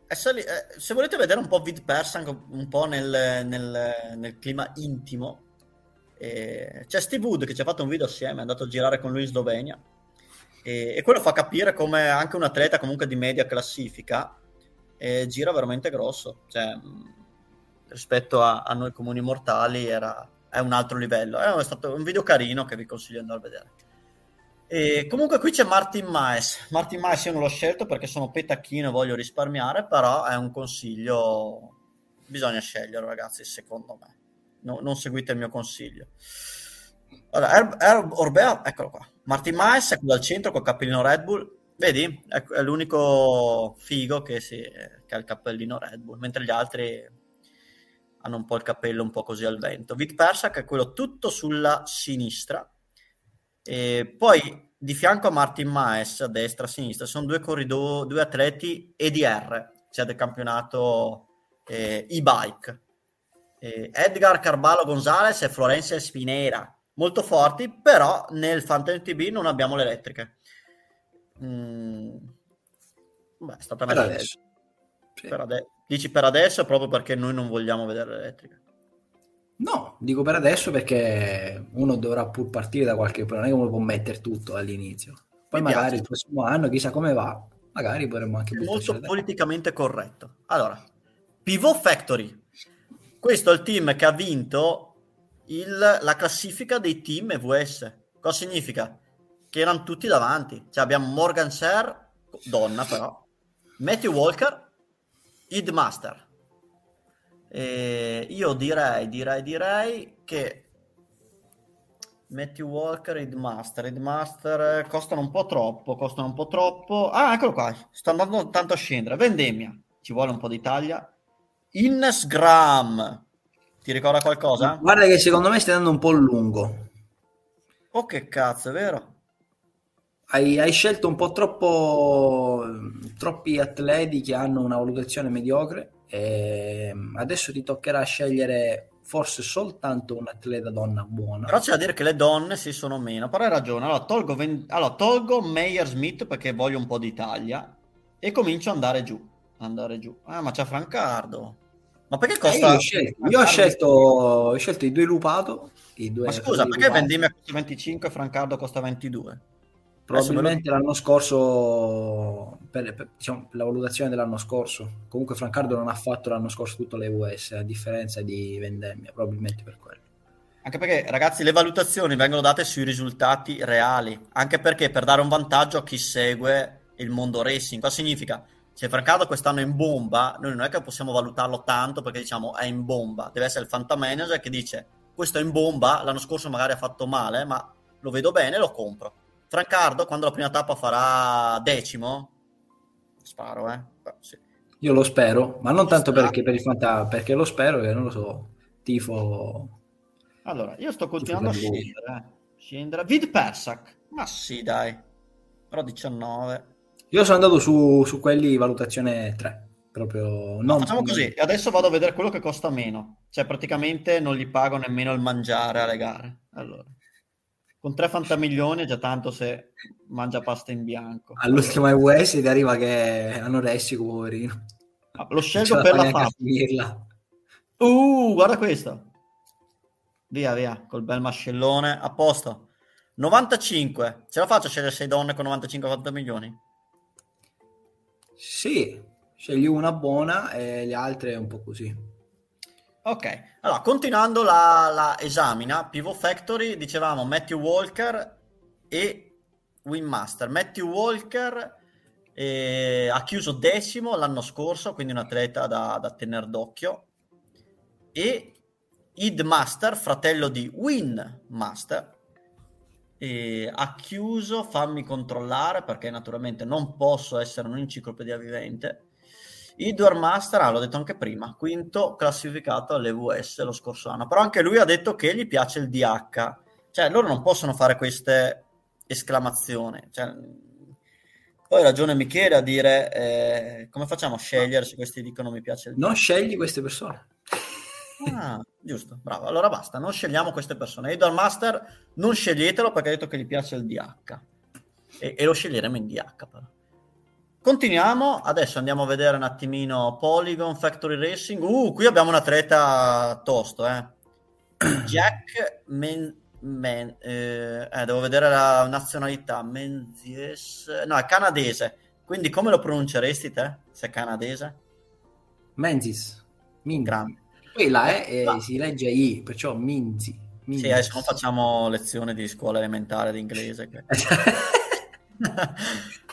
Sali- eh, se volete vedere un po' Vid Persan, un po' nel, nel, nel clima intimo, eh, c'è Steve Wood che ci ha fatto un video assieme, è andato a girare con lui in Slovenia e, e quello fa capire come anche un atleta comunque di media classifica eh, gira veramente grosso, cioè, rispetto a, a, noi comuni mortali era, è un altro livello. È stato un video carino che vi consiglio di andare a vedere. E comunque qui c'è Martin Maes. Martin Maes io non l'ho scelto perché sono petacchino e voglio risparmiare, però è un consiglio. Bisogna scegliere, ragazzi, secondo me. No, non seguite il mio consiglio. Allora, Herb, Herb Orbea, eccolo qua. Martin Maes è quello al centro col cappellino Red Bull. Vedi? È, l'unico figo che, si, che ha il cappellino Red Bull, mentre gli altri hanno un po' il cappello un po' così al vento. Vic Persac è quello tutto sulla sinistra. E poi di fianco a Martin Maes, a destra, a sinistra, sono due, corrido- due atleti EDR, cioè del campionato eh, e-bike. Eh, Edgar Carvalho Gonzalez e Florencia Spinera, molto forti, però nel Phantom TB non abbiamo le elettriche. Mm. Beh, è stata una per Sì. Per ade- Dici per adesso proprio perché noi non vogliamo vedere le elettriche. No, dico per adesso perché uno dovrà pur partire da qualche non è che uno può mettere tutto all'inizio. Poi Mi magari piace. il prossimo anno, chissà come va, magari potremmo anche... Molto politicamente corretto. Allora, Pivot Factory. Questo è il team che ha vinto il, la classifica dei team EVS. Cosa significa? Che erano tutti davanti. Cioè abbiamo Morgan Ser, donna però, Matthew Walker, Id Master. E io direi, direi, direi che Matthew Walker e Headmaster. Headmaster costano un po' troppo, costano un po' troppo. Ah, eccolo qua, sta andando tanto a scendere. Vendemmia, ci vuole un po' d'Italia. Innes Graham, ti ricorda qualcosa? Guarda che secondo me stai andando un po' lungo. Oh che cazzo, è vero? Hai, hai scelto un po' troppo troppi atleti che hanno una valutazione mediocre e ehm, adesso ti toccherà scegliere forse soltanto un atleta donna buona. Però c'è da dire che le donne si sono meno, però hai ragione. Allora tolgo, ven... allora, tolgo Meyer Smith perché voglio un po' d'Italia e comincio ad andare giù. Andare giù. Ah, ma c'è Francardo. Ma perché costa? Eh, io, ho scelto, io ho, scelto, ho scelto, i due Lupato. I due ma scusa, perché Vendimia costa 25 e Francardo costa 22? Probabilmente l'anno scorso, per, per, diciamo, la valutazione dell'anno scorso, comunque Francardo non ha fatto l'anno scorso tutto le US, a differenza di Vendemmia, probabilmente per quello. Anche perché, ragazzi, le valutazioni vengono date sui risultati reali, anche perché per dare un vantaggio a chi segue il mondo racing. Cosa significa? Se Francardo quest'anno è in bomba, noi non è che possiamo valutarlo tanto perché diciamo è in bomba, deve essere il Fanta Manager che dice questo è in bomba, l'anno scorso magari ha fatto male, ma lo vedo bene, lo compro. Francardo, quando la prima tappa farà decimo, sparo, eh. Beh, sì. Io lo spero, ma non tanto perché per il fantasma, perché lo spero che non lo so, tifo. Allora, io sto continuando a scendere. Eh. Scendere. Vid Persac, ma sì, dai, però 19. Io sono andato su, su quelli valutazione 3. Proprio non... Facciamo così, adesso vado a vedere quello che costa meno. Cioè, praticamente non gli pago nemmeno il mangiare alle gare. Allora, con 3 fantamilioni è già tanto se mangia pasta in bianco. All'ultima US ti arriva che è anoressico, poverino. Ah, lo scelgo per la pasta. Uh, guarda questo. Via, via, col bel mascellone. A posto. 95. Ce la faccio a scegliere 6 donne con 95 milioni? Sì, scegli una buona e le altre un po' così. Ok, allora continuando la, la esamina, Pivot Factory, dicevamo Matthew Walker e Winmaster. Matthew Walker eh, ha chiuso decimo l'anno scorso, quindi un atleta da, da tenere d'occhio. E Id Master, fratello di Win Master, eh, ha chiuso, fammi controllare perché naturalmente non posso essere un'enciclopedia vivente. Idwar Master, ah, l'ho detto anche prima, quinto classificato all'EVS lo scorso anno, però anche lui ha detto che gli piace il DH, cioè loro non possono fare queste esclamazioni. Cioè, poi ragione Michele a dire eh, come facciamo a scegliere se questi dicono mi piace il DH. Non scegli queste persone. Ah, giusto, bravo. Allora basta, non scegliamo queste persone. Idol Master non sceglietelo perché ha detto che gli piace il DH. E, e lo sceglieremo in DH però. Continuiamo, adesso andiamo a vedere un attimino Polygon, Factory Racing. Uh, qui abbiamo un atleta tosto, eh. Jack Men... Men eh, eh, devo vedere la nazionalità. Menzies... No, è canadese. Quindi come lo pronunceresti te, se è canadese? Menzies. Min. Grande. Poi la E eh, si legge I, perciò Minzi. Minzi. Sì, adesso non facciamo lezione di scuola elementare di inglese. Che...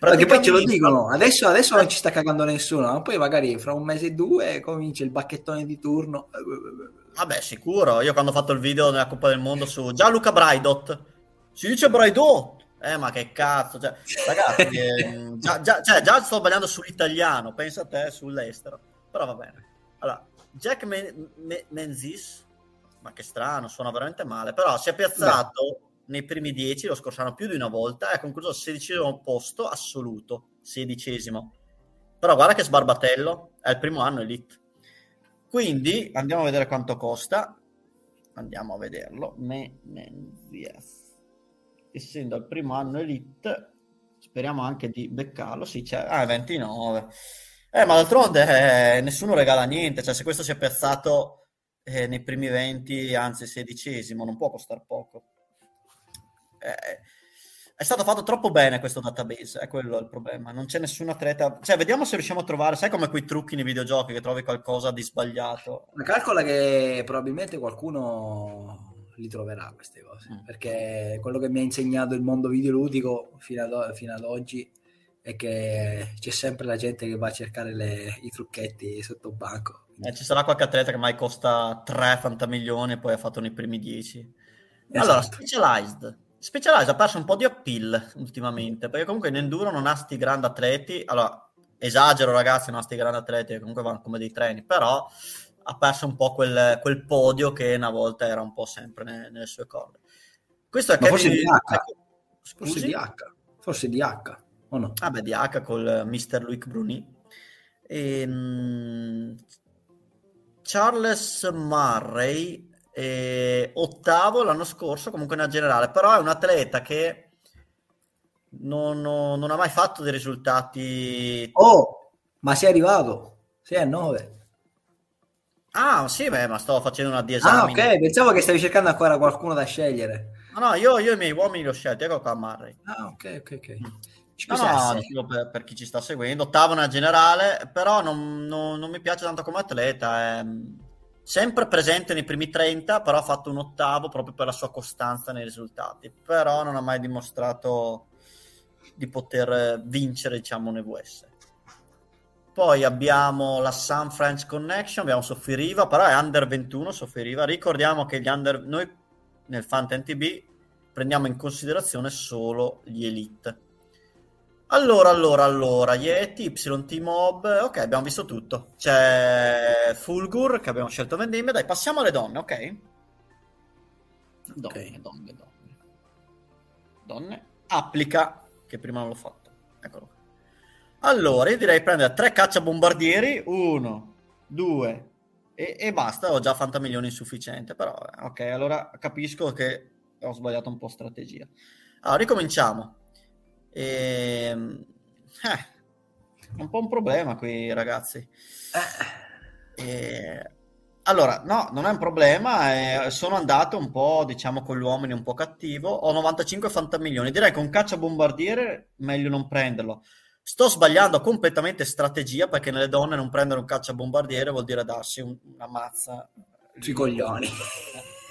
Perché poi ce lo dicono, adesso, adesso non ci sta cagando nessuno, ma poi magari fra un mese e due comincia il bacchettone di turno. Vabbè, sicuro. Io quando ho fatto il video nella Coppa del Mondo su Gianluca Braidot, si dice Braidot. Eh, ma che cazzo, cioè, ragazzi, eh, già, già, cioè, già sto sbagliando sull'italiano, pensa a te sull'estero. Però va bene. Allora, Jack Men- Men- Menzies, ma che strano, suona veramente male, però si è piazzato. Nei primi dieci lo scorso anno più di una volta e ha concluso al sedicesimo posto assoluto, sedicesimo. Però guarda che sbarbatello, è il primo anno elite. Quindi andiamo a vedere quanto costa. Andiamo a vederlo. Menzies. Essendo il primo anno elite, speriamo anche di beccarlo. Sì, c'è. Ah, 29. Eh, ma d'altronde eh, nessuno regala niente, cioè se questo si è piazzato eh, nei primi 20, anzi sedicesimo, non può costare poco. Eh, è stato fatto troppo bene questo database, è quello il problema. Non c'è nessun atleta. Cioè, vediamo se riusciamo a trovare, sai come quei trucchi nei videogiochi che trovi qualcosa di sbagliato. Ma calcola che probabilmente qualcuno li troverà queste cose, mm. perché quello che mi ha insegnato il mondo videoludico fino ad, fino ad oggi è che c'è sempre la gente che va a cercare le, i trucchetti sotto banco. Eh, ci sarà qualche atleta che mai costa 3 milioni e poi ha fatto nei primi 10. Esatto. Allora, Specialized. Specialized ha perso un po' di appeal ultimamente, perché comunque in Enduro non ha sti grandi atleti. Allora, esagero ragazzi, non ha sti grandi atleti, comunque vanno come dei treni, però ha perso un po' quel, quel podio che una volta era un po' sempre nelle, nelle sue corde. Questo è Ma Kevin... forse di H. Forse di H. Forse di H o no? Ah beh, di H col Mr. Luc Bruni. E, um, Charles Murray, eh, ottavo l'anno scorso, comunque nella generale, però è un atleta che non, non, non ha mai fatto dei risultati... Oh, ma sei arrivato? Sei a 9. Ah, sì, beh, ma stavo facendo una di esami. Ah, ok, pensavo che stavi cercando ancora qualcuno da scegliere. No, no, io, io i miei uomini li ho scelti, ecco qua Murray. Ah, ok, ok, ok. No, no, per, per, chi ci sta seguendo, ottavo nella generale, però non, non, non, mi piace tanto come atleta, è sempre presente nei primi 30, però ha fatto un ottavo proprio per la sua costanza nei risultati, però non ha mai dimostrato di poter vincere, diciamo, un EVS. Poi abbiamo la Sun French Connection, abbiamo Soffiriva, però è under 21 Soffiriva. Ricordiamo che gli under, noi nel Fantasy TB prendiamo in considerazione solo gli Elite. Allora, allora, allora, Yeti, Y T-Mob, ok, abbiamo visto tutto. C'è Fulgur che abbiamo scelto vendemmia. Dai, passiamo alle donne, ok? Donne, okay. donne, donne. Donne. Applica, che prima non l'ho fatto. Eccolo qua. Allora, io direi prendere tre caccia bombardieri, uno, due e, e basta. Ho già fantamilioni insufficiente, però ok, allora capisco che ho sbagliato un po' strategia. Allora, ricominciamo. E... Ehm, eh, un po' un problema qui, ragazzi. Eh. E... Allora, no, non è un problema. Eh, sono andato un po', diciamo, con gli uomini un po' cattivo. Ho 95 fantamilioni. Direi che un caccia bombardiere meglio non prenderlo. Sto sbagliando completamente strategia perché nelle donne non prendere un caccia bombardiere vuol dire darsi un, una mazza sui coglioni.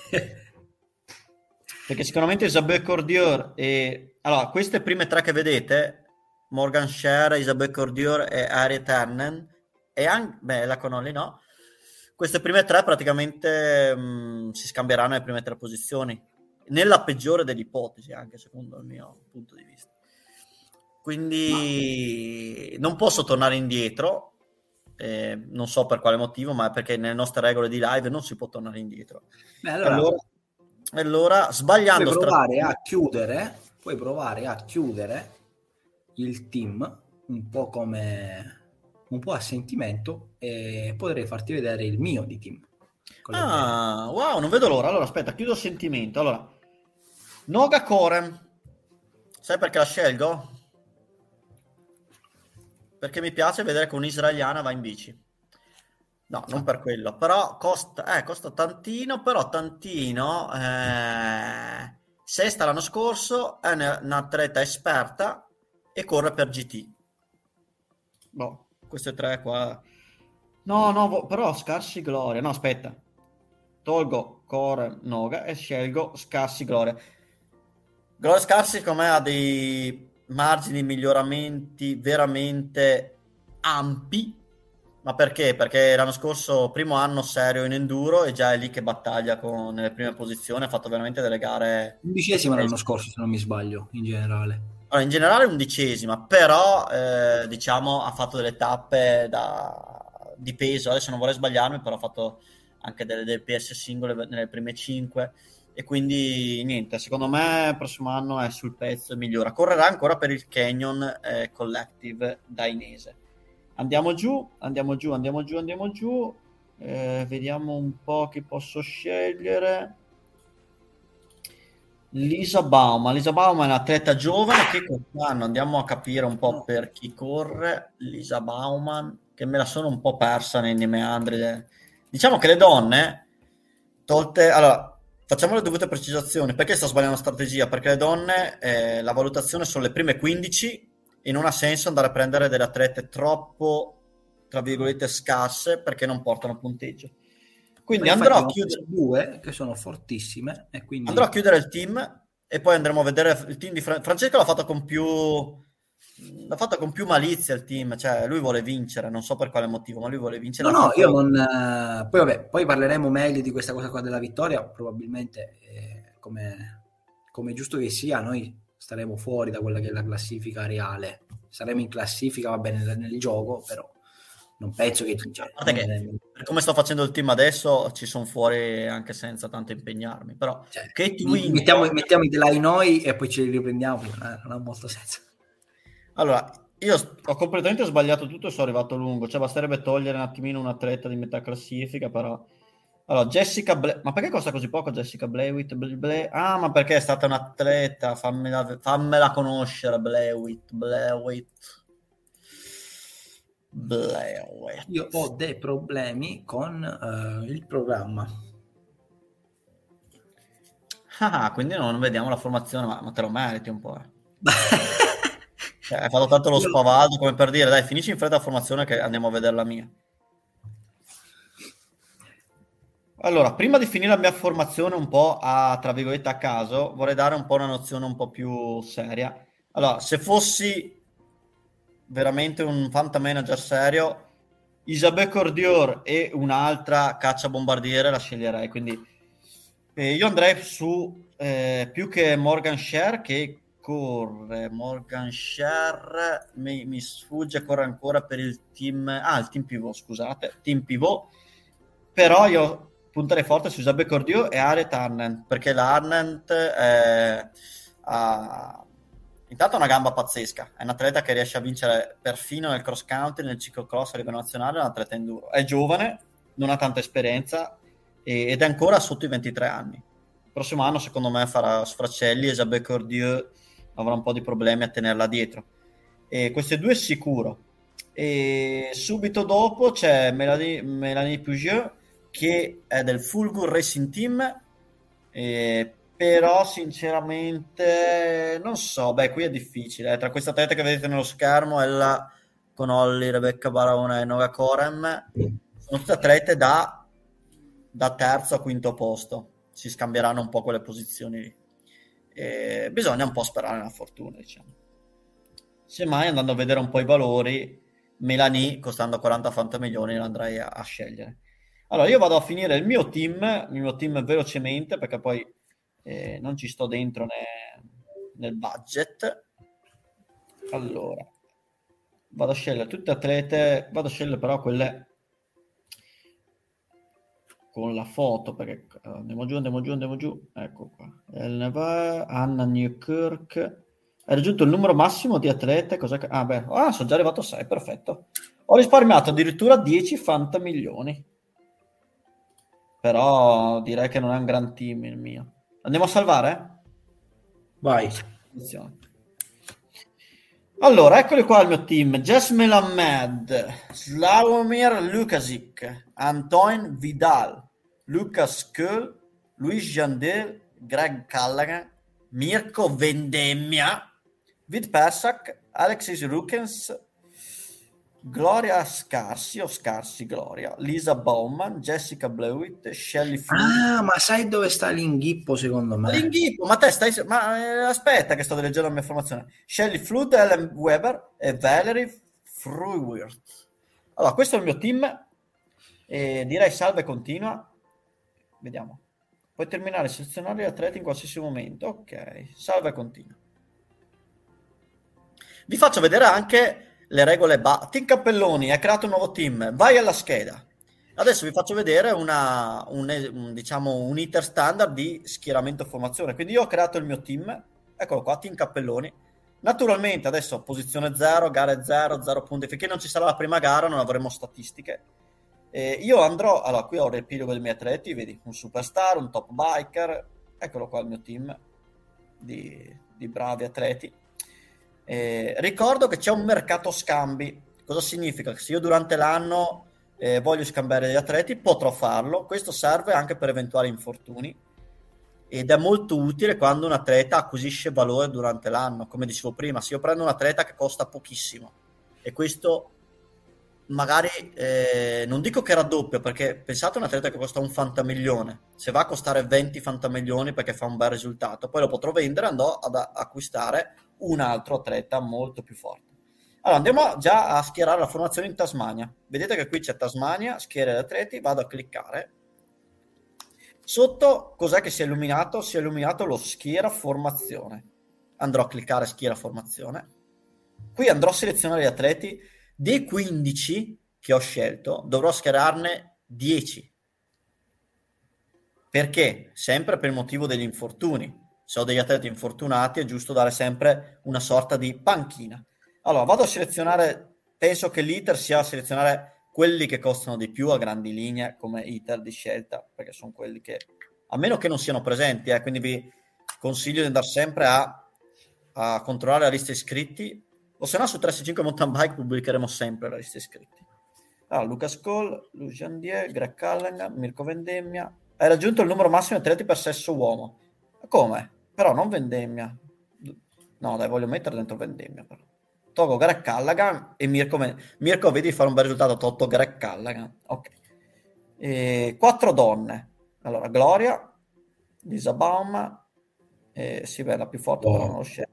perché sicuramente Isabelle Cordior e allora queste prime tre che vedete Morgan Share, Isabelle Cordior e Harriet Hernen e anche beh la Connolly no queste prime tre praticamente mh, si scambieranno le prime tre posizioni nella peggiore delle ipotesi anche secondo il mio punto di vista. Quindi non posso tornare indietro eh, non so per quale motivo ma perché nelle nostre regole di live non si può tornare indietro. Beh, allora, allora allora, sbagliando puoi provare strategia... a chiudere, puoi provare a chiudere il team un po' come un po' a sentimento e potrei farti vedere il mio di team. Ah, wow, non vedo l'ora. Allora, aspetta, chiudo il sentimento. Allora, Noga Korem. Sai perché la scelgo? Perché mi piace vedere che un'israeliana va in bici. No, non per quello, però costa, eh, costa tantino, però tantino, eh, sesta l'anno scorso, è un'atleta esperta e corre per GT. Boh, queste tre qua... No, no, però scarsi gloria. No, aspetta. Tolgo Core Noga e scelgo scarsi gloria. Gloria scarsi come ha dei margini di miglioramenti veramente ampi ma perché? Perché l'anno scorso, primo anno serio in enduro, e già è lì che battaglia con le prime posizioni, ha fatto veramente delle gare... Undicesima l'anno scorso, se non mi sbaglio, in generale. Allora, in generale undicesima, però eh, diciamo ha fatto delle tappe da, di peso, adesso non vorrei sbagliarmi, però ha fatto anche delle, delle PS singole nelle prime cinque e quindi niente, secondo me il prossimo anno è sul pezzo e migliora. Correrà ancora per il Canyon eh, Collective dainese. Andiamo giù, andiamo giù, andiamo giù, andiamo giù. Eh, vediamo un po' chi posso scegliere. Lisa Bauman. Lisa Bauman è un'atleta giovane che quest'anno andiamo a capire un po' per chi corre. Lisa Bauman, che me la sono un po' persa nei, nei meandri. Diciamo che le donne, tolte... Allora, facciamo le dovute precisazioni. Perché sto sbagliando strategia? Perché le donne, eh, la valutazione sono le prime 15 e non ha senso andare a prendere delle atlete troppo, tra virgolette, scarse perché non portano punteggio. Quindi andrò a chiudere due che sono fortissime e quindi... andrò a chiudere il team e poi andremo a vedere il team di Fran- Francesco l'ha fatto con più l'ha fatto con più malizia il team, cioè lui vuole vincere, non so per quale motivo, ma lui vuole vincere. No, no, io non... Eh, poi vabbè, poi parleremo meglio di questa cosa qua della vittoria, probabilmente eh, come, come giusto che sia, noi staremo fuori da quella che è la classifica reale. Saremo in classifica, va bene, nel, nel gioco, però non penso che... Cioè, che per come sto facendo il team adesso ci sono fuori anche senza tanto impegnarmi, però... Cioè, che win... mettiamo, mettiamo i delay noi e poi ce li riprendiamo, non ha molto senso. Allora, io ho completamente sbagliato tutto e sono arrivato lungo, cioè basterebbe togliere un attimino un atleta di metà classifica, però allora, Jessica Ble- ma perché costa così poco Jessica Blewit? Ble- ah, ma perché è stata un'atleta, fammela, fammela conoscere Blewit, Blewit. Blewit. Io ho dei problemi con uh, il programma. Ah, quindi non vediamo la formazione, ma, ma te lo meriti un po'. Eh. cioè, hai fatto tanto lo spavaldo come per dire, dai, finisci in fretta la formazione che andiamo a vedere la mia. Allora, prima di finire la mia formazione un po' a, tra virgolette, a caso, vorrei dare un po' una nozione un po' più seria. Allora, se fossi veramente un fantamanager serio, Isabelle Cordior e un'altra caccia bombardiere la sceglierei. Quindi eh, io andrei su eh, più che Morgan Share che corre Morgan Share mi, mi, sfugge corre ancora per il team ah il team pivot scusate team pivot però io punterei forte su Isabelle Cordior e Ariet Arnett perché l'Arnett è, ha intanto una gamba pazzesca. È un atleta che riesce a vincere perfino nel cross country nel ciclocross a livello nazionale è un atleta enduro. È giovane non ha tanta esperienza ed è ancora sotto i 23 anni. Il prossimo anno secondo me farà sfracelli e Isabelle Cordieu avrà un po' di problemi a tenerla dietro. E queste due sicuro. E subito dopo c'è Melanie, Melanie Puget che è del Fulgur Racing Team eh, però sinceramente non so, beh qui è difficile, eh. tra queste atlete che vedete nello schermo ella con Olli, Rebecca Barona e Nora Corem sono tutte atlete da, da terzo a quinto posto. Si scambieranno un po' quelle posizioni lì. E bisogna un po' sperare nella fortuna diciamo. Semmai andando a vedere un po' i valori Melanie costando 40 milioni l'andrei a, a scegliere allora io vado a finire il mio team il mio team velocemente perché poi eh, non ci sto dentro ne, nel budget. Allora, vado a scegliere tutte atlete, vado a scegliere però quelle con la foto perché uh, andiamo giù, andiamo giù, andiamo giù. Ecco qua. Elneva, Anna Newkirk. Hai raggiunto il numero massimo di atlete? Cos'è. Ah, beh, ah, sono già arrivato a 6, perfetto. Ho risparmiato addirittura 10 fanta milioni. Però direi che non è un gran team il mio. Andiamo a salvare? Vai. Allora, eccoli qua il mio team. Jasmine Ahmed, Slavomir Lukasic, Antoine Vidal, Lucas Kuhl, Luis Jandel, Greg Callaghan, Mirko Vendemmia, Vid Persak, Alexis Rukens, Gloria Scarsi o Scarsi Gloria, Lisa Bowman, Jessica Blewett, Shelly Flood. Ah, ma sai dove sta l'inghippo secondo me? L'inghippo, ma te stai... Ma eh, aspetta che sto leggendo la mia informazione. Shelly Flood, Ellen Weber e Valerie Fruiwirth. Allora, questo è il mio team. E direi salve continua. Vediamo. Puoi terminare selezionare gli atleti in qualsiasi momento. Ok, salve continua. Vi faccio vedere anche le regole. Ba- team Cappelloni ha creato un nuovo team, vai alla scheda. Adesso vi faccio vedere una, un, un, diciamo, un iter standard di schieramento formazione. Quindi io ho creato il mio team, eccolo qua, Team Cappelloni. Naturalmente adesso posizione 0, gare 0, 0 punti, finché non ci sarà la prima gara non avremo statistiche. Eh, io andrò, allora qui ho il riepilogo dei miei atleti, vedi, un superstar, un top biker, eccolo qua il mio team di, di bravi atleti. Eh, ricordo che c'è un mercato scambi. Cosa significa? Che se io durante l'anno eh, voglio scambiare gli atleti, potrò farlo. Questo serve anche per eventuali infortuni ed è molto utile quando un atleta acquisisce valore durante l'anno. Come dicevo prima, se io prendo un atleta che costa pochissimo e questo magari eh, non dico che raddoppia perché pensate a un atleta che costa un fantamilione se va a costare 20 fantamilioni perché fa un bel risultato poi lo potrò vendere andrò ad acquistare un altro atleta molto più forte. Allora andiamo già a schierare la formazione in Tasmania. Vedete che qui c'è Tasmania, schiera gli atleti, vado a cliccare. Sotto cos'è che si è illuminato? Si è illuminato lo schiera formazione. Andrò a cliccare schiera formazione. Qui andrò a selezionare gli atleti. Dei 15 che ho scelto, dovrò schierarne 10. Perché? Sempre per il motivo degli infortuni se ho degli atleti infortunati è giusto dare sempre una sorta di panchina. Allora, vado a selezionare, penso che l'iter sia selezionare quelli che costano di più a grandi linee come iter di scelta, perché sono quelli che, a meno che non siano presenti, eh, quindi vi consiglio di andare sempre a, a controllare la lista iscritti, o se no su 365 Mountain Bike pubblicheremo sempre la lista iscritti. Allora, Lucas Cole, Lucian Die, Greg Callan, Mirko Vendemmia. Hai raggiunto il numero massimo di atleti per sesso uomo. Come? Però non vendemmia. No, dai, voglio mettere dentro vendemmia. Però. Togo Greg Callaghan e Mirko. Mirko, vedi fare un bel risultato. Tolto Greg Callaghan. Ok. E quattro donne. Allora, Gloria, Lisa Baum, eh, sì, beh, la più forte, oh. però non lo scelgo.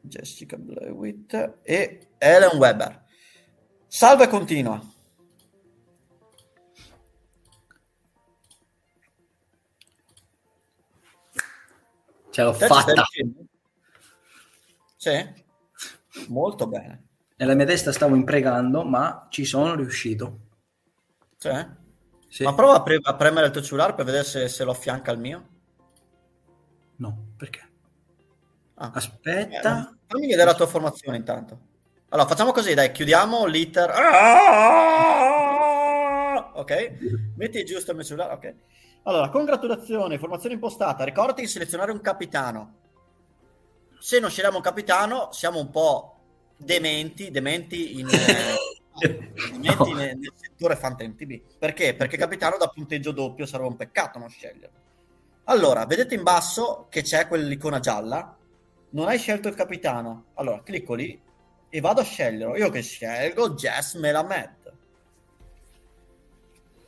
Jessica Blewitt e Ellen Weber. Salve continua. Ce l'ho Te fatta. Sì? Molto bene. Nella mia testa stavo imprecando, ma ci sono riuscito. Sì? sì. Ma prova a, pre- a, premere il tuo cellulare per vedere se, se lo affianca al mio. No, perché? Ah. Aspetta. Eh, fammi vedere la tua formazione intanto. Allora, facciamo così, dai, chiudiamo l'iter. Ah! Ok? Metti giusto il mio cellulare, ok. Allora, congratulazioni, formazione impostata. Ricordati di selezionare un capitano. Se non scegliamo un capitano, siamo un po' dementi, dementi in... dementi no. nel, nel settore Fantasy Perché? Perché capitano da punteggio doppio sarebbe un peccato non sceglierlo. Allora, vedete in basso che c'è quell'icona gialla? Non hai scelto il capitano. Allora, clicco lì e vado a sceglierlo. Io che scelgo Jess Melamed.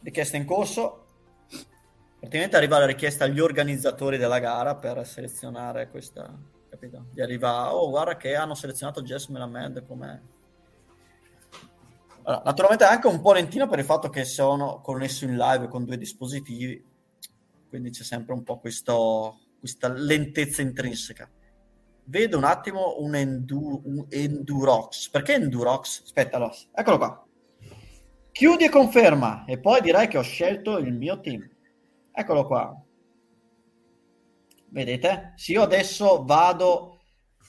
Richiesta in corso. Praticamente arriva la richiesta agli organizzatori della gara per selezionare questa. Capito? Gli arriva, oh, guarda che hanno selezionato Jess Melamed come. Allora, naturalmente è anche un po' lentino per il fatto che sono connesso in live con due dispositivi quindi c'è sempre un po' questo, questa lentezza intrinseca. Vedo un attimo un, endu, un Endurox. Perché Endurox? Aspetta, allora, eccolo qua. Chiudi e conferma e poi direi che ho scelto il mio team. Eccolo qua. Vedete? Se io adesso vado,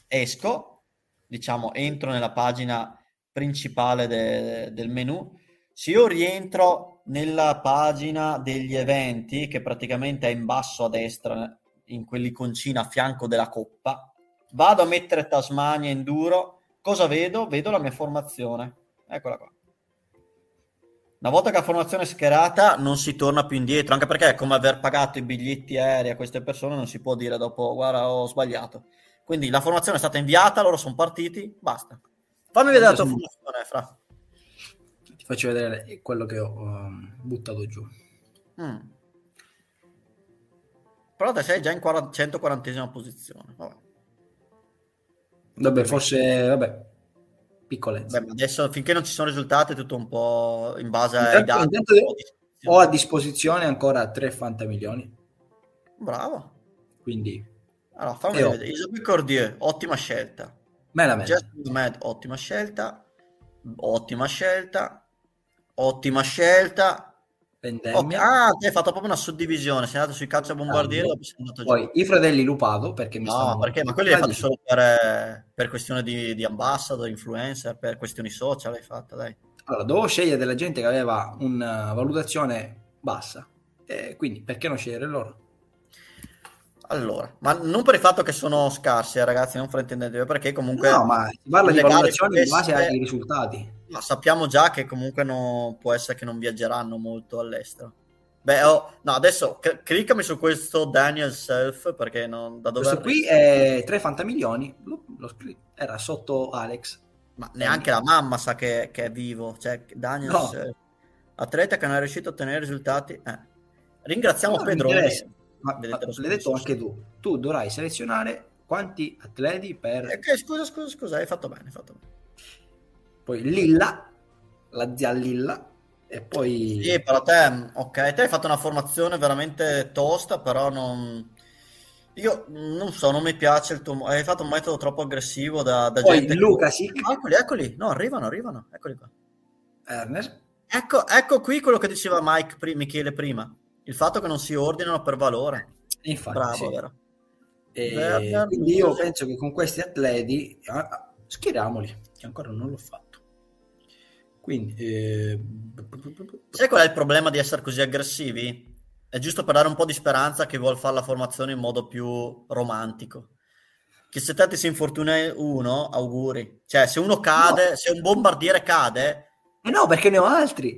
esco, diciamo, entro nella pagina principale de, del menu, se io rientro nella pagina degli eventi, che praticamente è in basso a destra, in quell'iconcina a fianco della coppa, vado a mettere Tasmania Enduro, cosa vedo? Vedo la mia formazione. Eccola qua. Una volta che la formazione è schierata non si torna più indietro, anche perché è come aver pagato i biglietti aerei a queste persone, non si può dire dopo, guarda, ho sbagliato. Quindi la formazione è stata inviata, loro sono partiti, basta. Fammi vedere la tua formazione, Fra faccio vedere quello che ho um, buttato giù. Mm. Però te sei già in 140 posizione. Vabbè. Vabbè, forse, vabbè, piccolezza. Beh, adesso finché non ci sono risultati è tutto un po' in base intanto, ai dati. Intanto ho a disposizione ancora 3 fanta milioni. Bravo. Quindi... Allora, fammi vedere. Isabelle Cordier, ottima scelta. Me la metto. Med, ottima scelta. Ottima scelta. Ottima scelta. Okay. Ah, ti hai fatto proprio una suddivisione. Sei andato sui caccia bombardieri. Ah, poi i fratelli Lupato perché mi no, stanno... perché? Ma quelli li hai fatti solo per, per questione di, di, ambassador, influencer, per questioni social. Hai fatto, dai. Allora, dovevo scegliere della gente che aveva una valutazione bassa. E quindi perché non scegliere loro? Allora, ma non per il fatto che sono scarsi, eh, ragazzi, non fraintendetevi, perché comunque... No, ma si parla di valutazioni in base ai risultati. Ma sappiamo già che comunque no, può essere che non viaggeranno molto all'estero. Beh, oh, no, adesso c- cliccami su questo Daniel Self, perché non, da dove... Questo qui è 3 fantamilioni, era sotto Alex. Ma neanche la mamma sa che, che è vivo, cioè Daniel no. Self. Atleta che non è riuscito a ottenere risultati. Eh. Ringraziamo no, Pedrone ma, ma l'hai detto anche tu, tu dovrai selezionare quanti atleti per... Eh, scusa, scusa, scusa, hai fatto bene, hai fatto bene. Poi Lilla, la zia Lilla, e poi... Sì, però te, ok, te hai fatto una formazione veramente tosta, però non... Io non so, non mi piace il tuo... Hai fatto un metodo troppo aggressivo da, da poi gente... Luca, sì. eccoli, eccoli. No, arrivano, arrivano. Eccoli qua. Ernest? Ecco, ecco qui quello che diceva Mike, Michele prima il fatto che non si ordinano per valore. Infatti, Bravo, sì. vero? E quindi io penso che con questi atleti ah, ah, schieriamoli, che ancora non l'ho fatto. Quindi, eh... sai qual è il problema di essere così aggressivi? È giusto per dare un po' di speranza a chi vuole fare la formazione in modo più romantico. Che se te ti si infortuna uno, auguri. Cioè, se uno cade, no. se un bombardiere cade... Eh no, perché ne ho altri.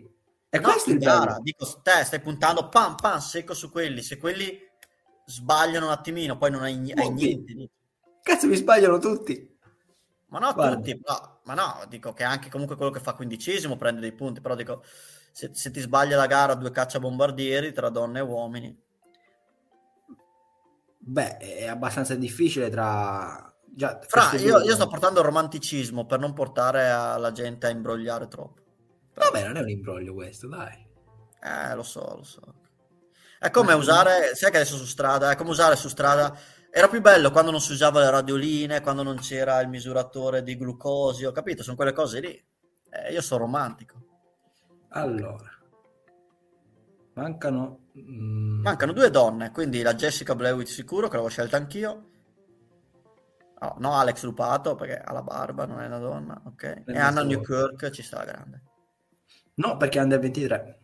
E no, questo è il gara, dico, te stai puntando pam pam secco su quelli, se quelli sbagliano un attimino, poi non hai, hai niente. Cazzo, mi sbagliano tutti. Ma no, Guarda. tutti, ma, ma, no, dico che anche comunque quello che fa quindicesimo prende dei punti, però dico, se, se ti sbaglia la gara due caccia bombardieri tra donne e uomini. Beh, è abbastanza difficile tra Già, Fra, io, io sto portando il romanticismo per non portare la gente a imbrogliare troppo. Vabbè, non è un imbroglio questo, dai. Eh, lo so, lo so. È come usare, sai che adesso su strada, è come usare su strada, era più bello quando non si usava le radioline, quando non c'era il misuratore di glucosio, capito? Sono quelle cose lì. Eh, io sono romantico. Allora, mancano... mm, Mancano due donne, quindi la Jessica Blewett sicuro, che l'avevo scelta anch'io. Oh, no, Alex Lupato, perché ha la barba, non è una donna, ok. E Nel Anna Newkirk ci sta la grande. No, perché Under 23.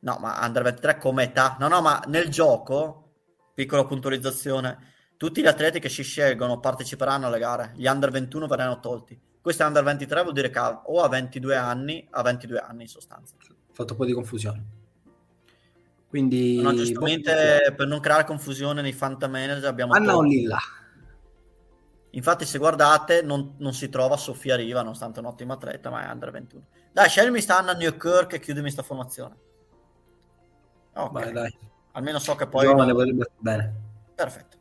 No, ma Under 23 come età? No, no, ma nel gioco, piccola puntualizzazione, tutti gli atleti che si scelgono parteciperanno alle gare, gli Under 21 verranno tolti. Questo è Under 23 vuol dire che ha- o ha 22 anni, ha 22 anni in sostanza. Ho fatto un po' di confusione. Quindi... No, giustamente per non creare confusione nei Fanta Manager abbiamo Anna o tolto. Lilla? Infatti se guardate non, non si trova Sofia Riva, nonostante un'ottima atleta, ma è Under 21. Dai, sceglimi sta Anna Newkirk e chiudimi sta formazione. Ok, Vai, dai. Almeno so che poi... Giovane stare bene. Perfetto.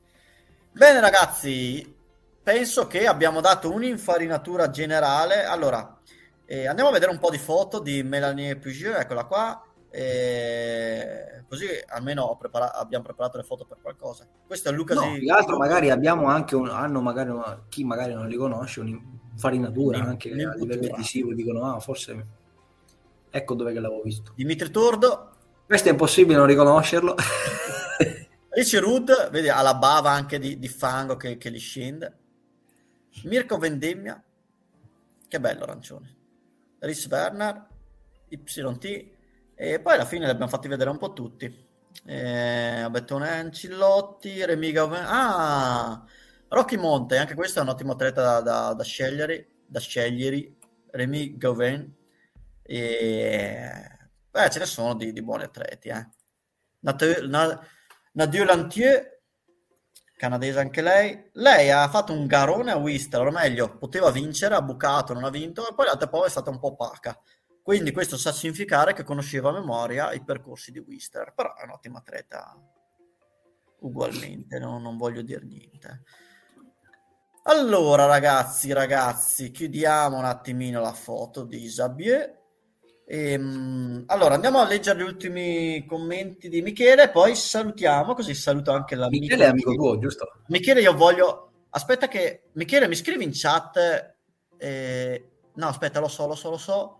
Bene ragazzi, penso che abbiamo dato un'infarinatura generale. Allora, eh, andiamo a vedere un po' di foto di Melanie Pugier, eccola qua. eh, così almeno prepara- abbiamo preparato le foto per qualcosa. Questo è Luca No, Zi- più che altro magari abbiamo anche un, hanno magari una- chi magari non li conosce un'infarinatura Un'im- anche a livello visivo dicono ah forse ecco dove che l'avevo visto Dimitri Tordo, questo è impossibile non riconoscerlo Richie Rud, vedi, ha la bava anche di, di fango che, che li scende. Mirko Vendemmia, che bello arancione. Rhys Werner, YT, e poi alla fine li abbiamo fatti vedere un po' tutti. Eh, Bettone Ancillotti, Gauvain, ah, Rocky Monte, anche questo è un ottimo atleta da, da, da scegliere, da scegliere, Remy Gauvain, e beh, ce ne sono di, di buoni atleti, eh. Nat- Na- Nadia Lantier, canadese anche lei. Lei ha fatto un garone a Whistler, o meglio, poteva vincere, ha bucato, non ha vinto, e poi l'altra poi è stata un po' opaca. Quindi questo sa significare che conosceva a memoria i percorsi di Whistler, però è un ottimo atleta ugualmente, no? non voglio dire niente. Allora, ragazzi, ragazzi, chiudiamo un attimino la foto di Xavier. Ehm, allora, andiamo a leggere gli ultimi commenti di Michele, poi salutiamo, così saluto anche l'amico. Michele è amico tuo giusto? Michele, io voglio... Aspetta che... Michele, mi scrivi in chat... eh, No, aspetta, lo so, lo so, lo so.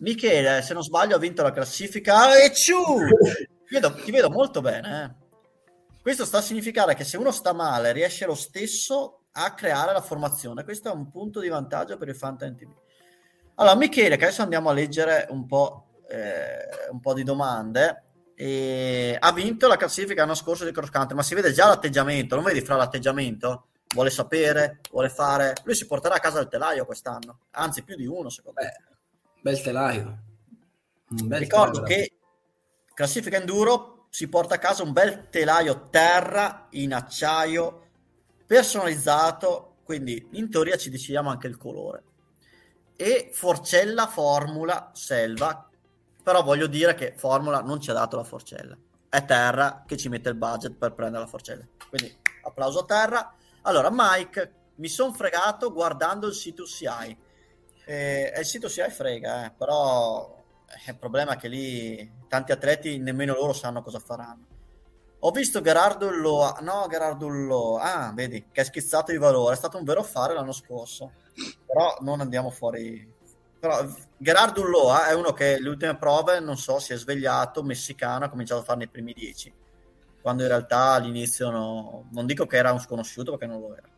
Michele, se non sbaglio, ha vinto la classifica. E ciù! Ti vedo, ti vedo molto bene. eh. Questo sta a significare che se uno sta male, riesce lo stesso a creare la formazione. Questo è un punto di vantaggio per il Fantasy TV. Allora, Michele, che adesso andiamo a leggere un po', eh, un po' di domande. E ha vinto la classifica l'anno scorso di cross country, ma si vede già l'atteggiamento. Non vedi fra l'atteggiamento? Vuole sapere, vuole fare. Lui si porterà a casa il telaio quest'anno, anzi, più di uno, secondo me. Beh, bel telaio. Bel Ricordo telaio. che classifica enduro si porta a casa un bel telaio terra in acciaio personalizzato, quindi in teoria ci decidiamo anche il colore. E Forcella Formula Selva, però voglio dire che Formula non ci ha dato la Forcella. È Terra che ci mette il budget per prendere la Forcella. Quindi applauso a Terra. Allora, Mike, mi sono fregato guardando il sito CI. Eh, il sito CI frega, eh, però il problema è che lì tanti atleti nemmeno loro sanno cosa faranno. Ho visto Gerardo Ulloa, no Gerardo Ulloa, ah vedi che è schizzato di valore, è stato un vero affare l'anno scorso, però non andiamo fuori. Però Gerardo Ulloa è uno che le ultime prove, non so, si è svegliato, messicano, ha cominciato a fare nei primi dieci, quando in realtà all'inizio no, non dico che era un sconosciuto perché non lo era.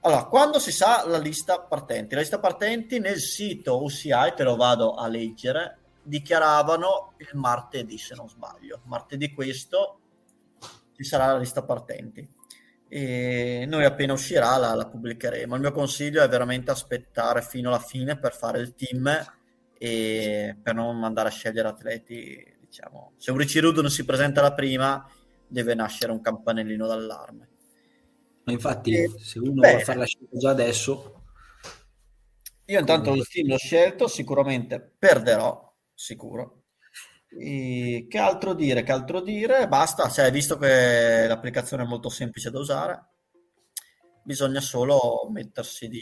Allora, quando si sa la lista partenti? La lista partenti nel sito UCI, te lo vado a leggere, dichiaravano il martedì, se non sbaglio. Martedì questo ci sarà la lista partenti. E noi appena uscirà la, la pubblicheremo. Il mio consiglio è veramente aspettare fino alla fine per fare il team e per non andare a scegliere atleti. Diciamo, se un Riccirudo non si presenta la prima, deve nascere un campanellino d'allarme. Ma infatti, Eh, se uno bene. vuole fare la scelta già adesso, Io intanto il team l'ho scelto, sicuramente perderò, sicuro. E che altro dire? Che altro dire? Basta, cioè, visto che l'applicazione è molto semplice da usare. bisogna solo mettersi di,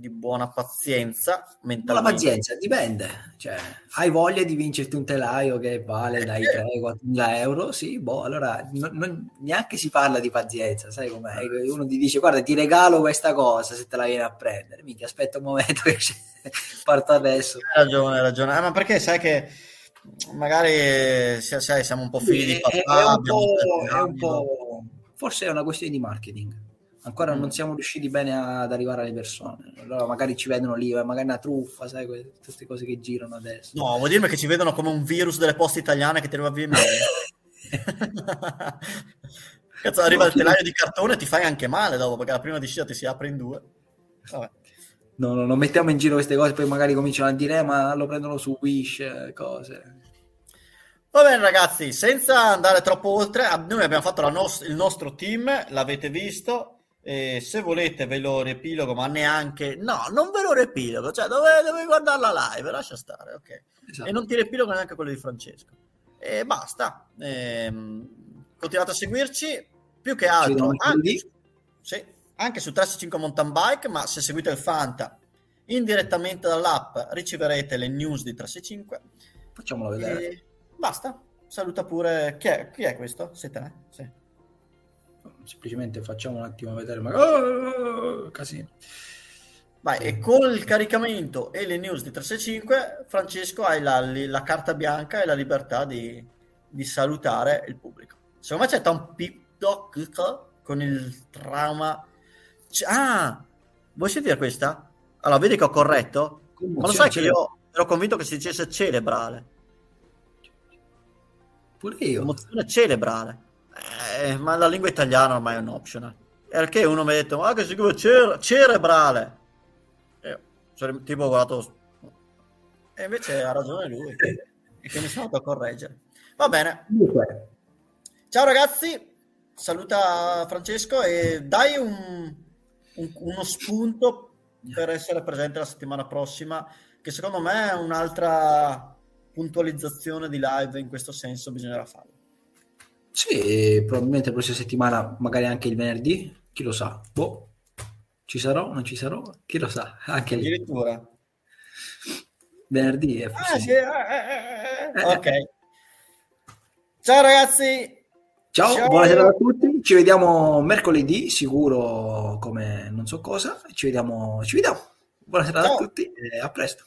di buona pazienza. La pazienza dipende, cioè, hai voglia di vincerti un telaio che vale dai 3-4 mila euro? Sì, boh, allora non, non, neanche si parla di pazienza, sai com'è? Uno ti dice guarda ti regalo questa cosa se te la vieni a prendere, mica aspetta un momento che parto adesso. Hai ragione, hai ragione, ah, ma perché sai che magari sai, siamo un po' figli di papà, è, un po', è un po', forse è una questione di marketing ancora non mm. siamo riusciti bene ad arrivare alle persone. Allora magari ci vedono lì, eh, magari una truffa, sai, queste cose che girano adesso. No, vuol dirmi che ci vedono come un virus delle poste italiane che ti arriva via in Cazzo, arriva il telaio di cartone e ti fai anche male dopo, perché la prima discesa ti si apre in due. Vabbè. No, no, non mettiamo in giro queste cose, poi magari cominciano a dire, eh, ma lo prendono su Wish, eh, cose. Va bene ragazzi, senza andare troppo oltre, noi abbiamo fatto nos- il nostro team, l'avete visto, e se volete ve lo riepilogo, ma neanche no, non ve lo riepilogo, cioè dove, dove guardarla live, lascia stare, ok. Esatto. E non ti riepilogo neanche quello di Francesco. E basta. Ehm, continuate a seguirci più che altro anche, sì, anche su 365 Mountain Bike, ma se seguite il Fanta indirettamente dall'app riceverete le news di 365. Facciamolo vedere. E basta. Saluta pure chi è, chi è questo? Sei te? Sì semplicemente facciamo un attimo vedere ma... oh, casino Vai, e con il caricamento e le news di 365 Francesco hai la, la carta bianca e la libertà di, di, salutare il pubblico secondo me c'è un pip con il trauma ah vuoi sentire questa? allora vedi che ho corretto? ma lo sai che io ero convinto che si dicesse cerebrale pure io emozione cerebrale eh, ma la lingua italiana ormai è un optional. Perché uno mi ha detto, ma che si chiama cere- cerebrale. Io, cioè, tipo, ho guardato... E invece ha ragione lui. e che mi sono andato a correggere. Va bene. Ciao ragazzi, saluta Francesco e dai un, un, uno spunto per essere presente la settimana prossima, che secondo me è un'altra puntualizzazione di live in questo senso bisognerà farlo. Sì, probabilmente la prossima settimana, magari anche il venerdì, chi lo sa. Boh, ci sarò, non ci sarò, chi lo sa. Anche lì. Addirittura. Venerdì è ah, sì, eh, eh, eh, Ok. Ciao ragazzi. Ciao, Ciao, buonasera a tutti. Ci vediamo mercoledì, sicuro come non so cosa. Ci vediamo, ci vediamo. Buonasera Ciao. a tutti e a presto.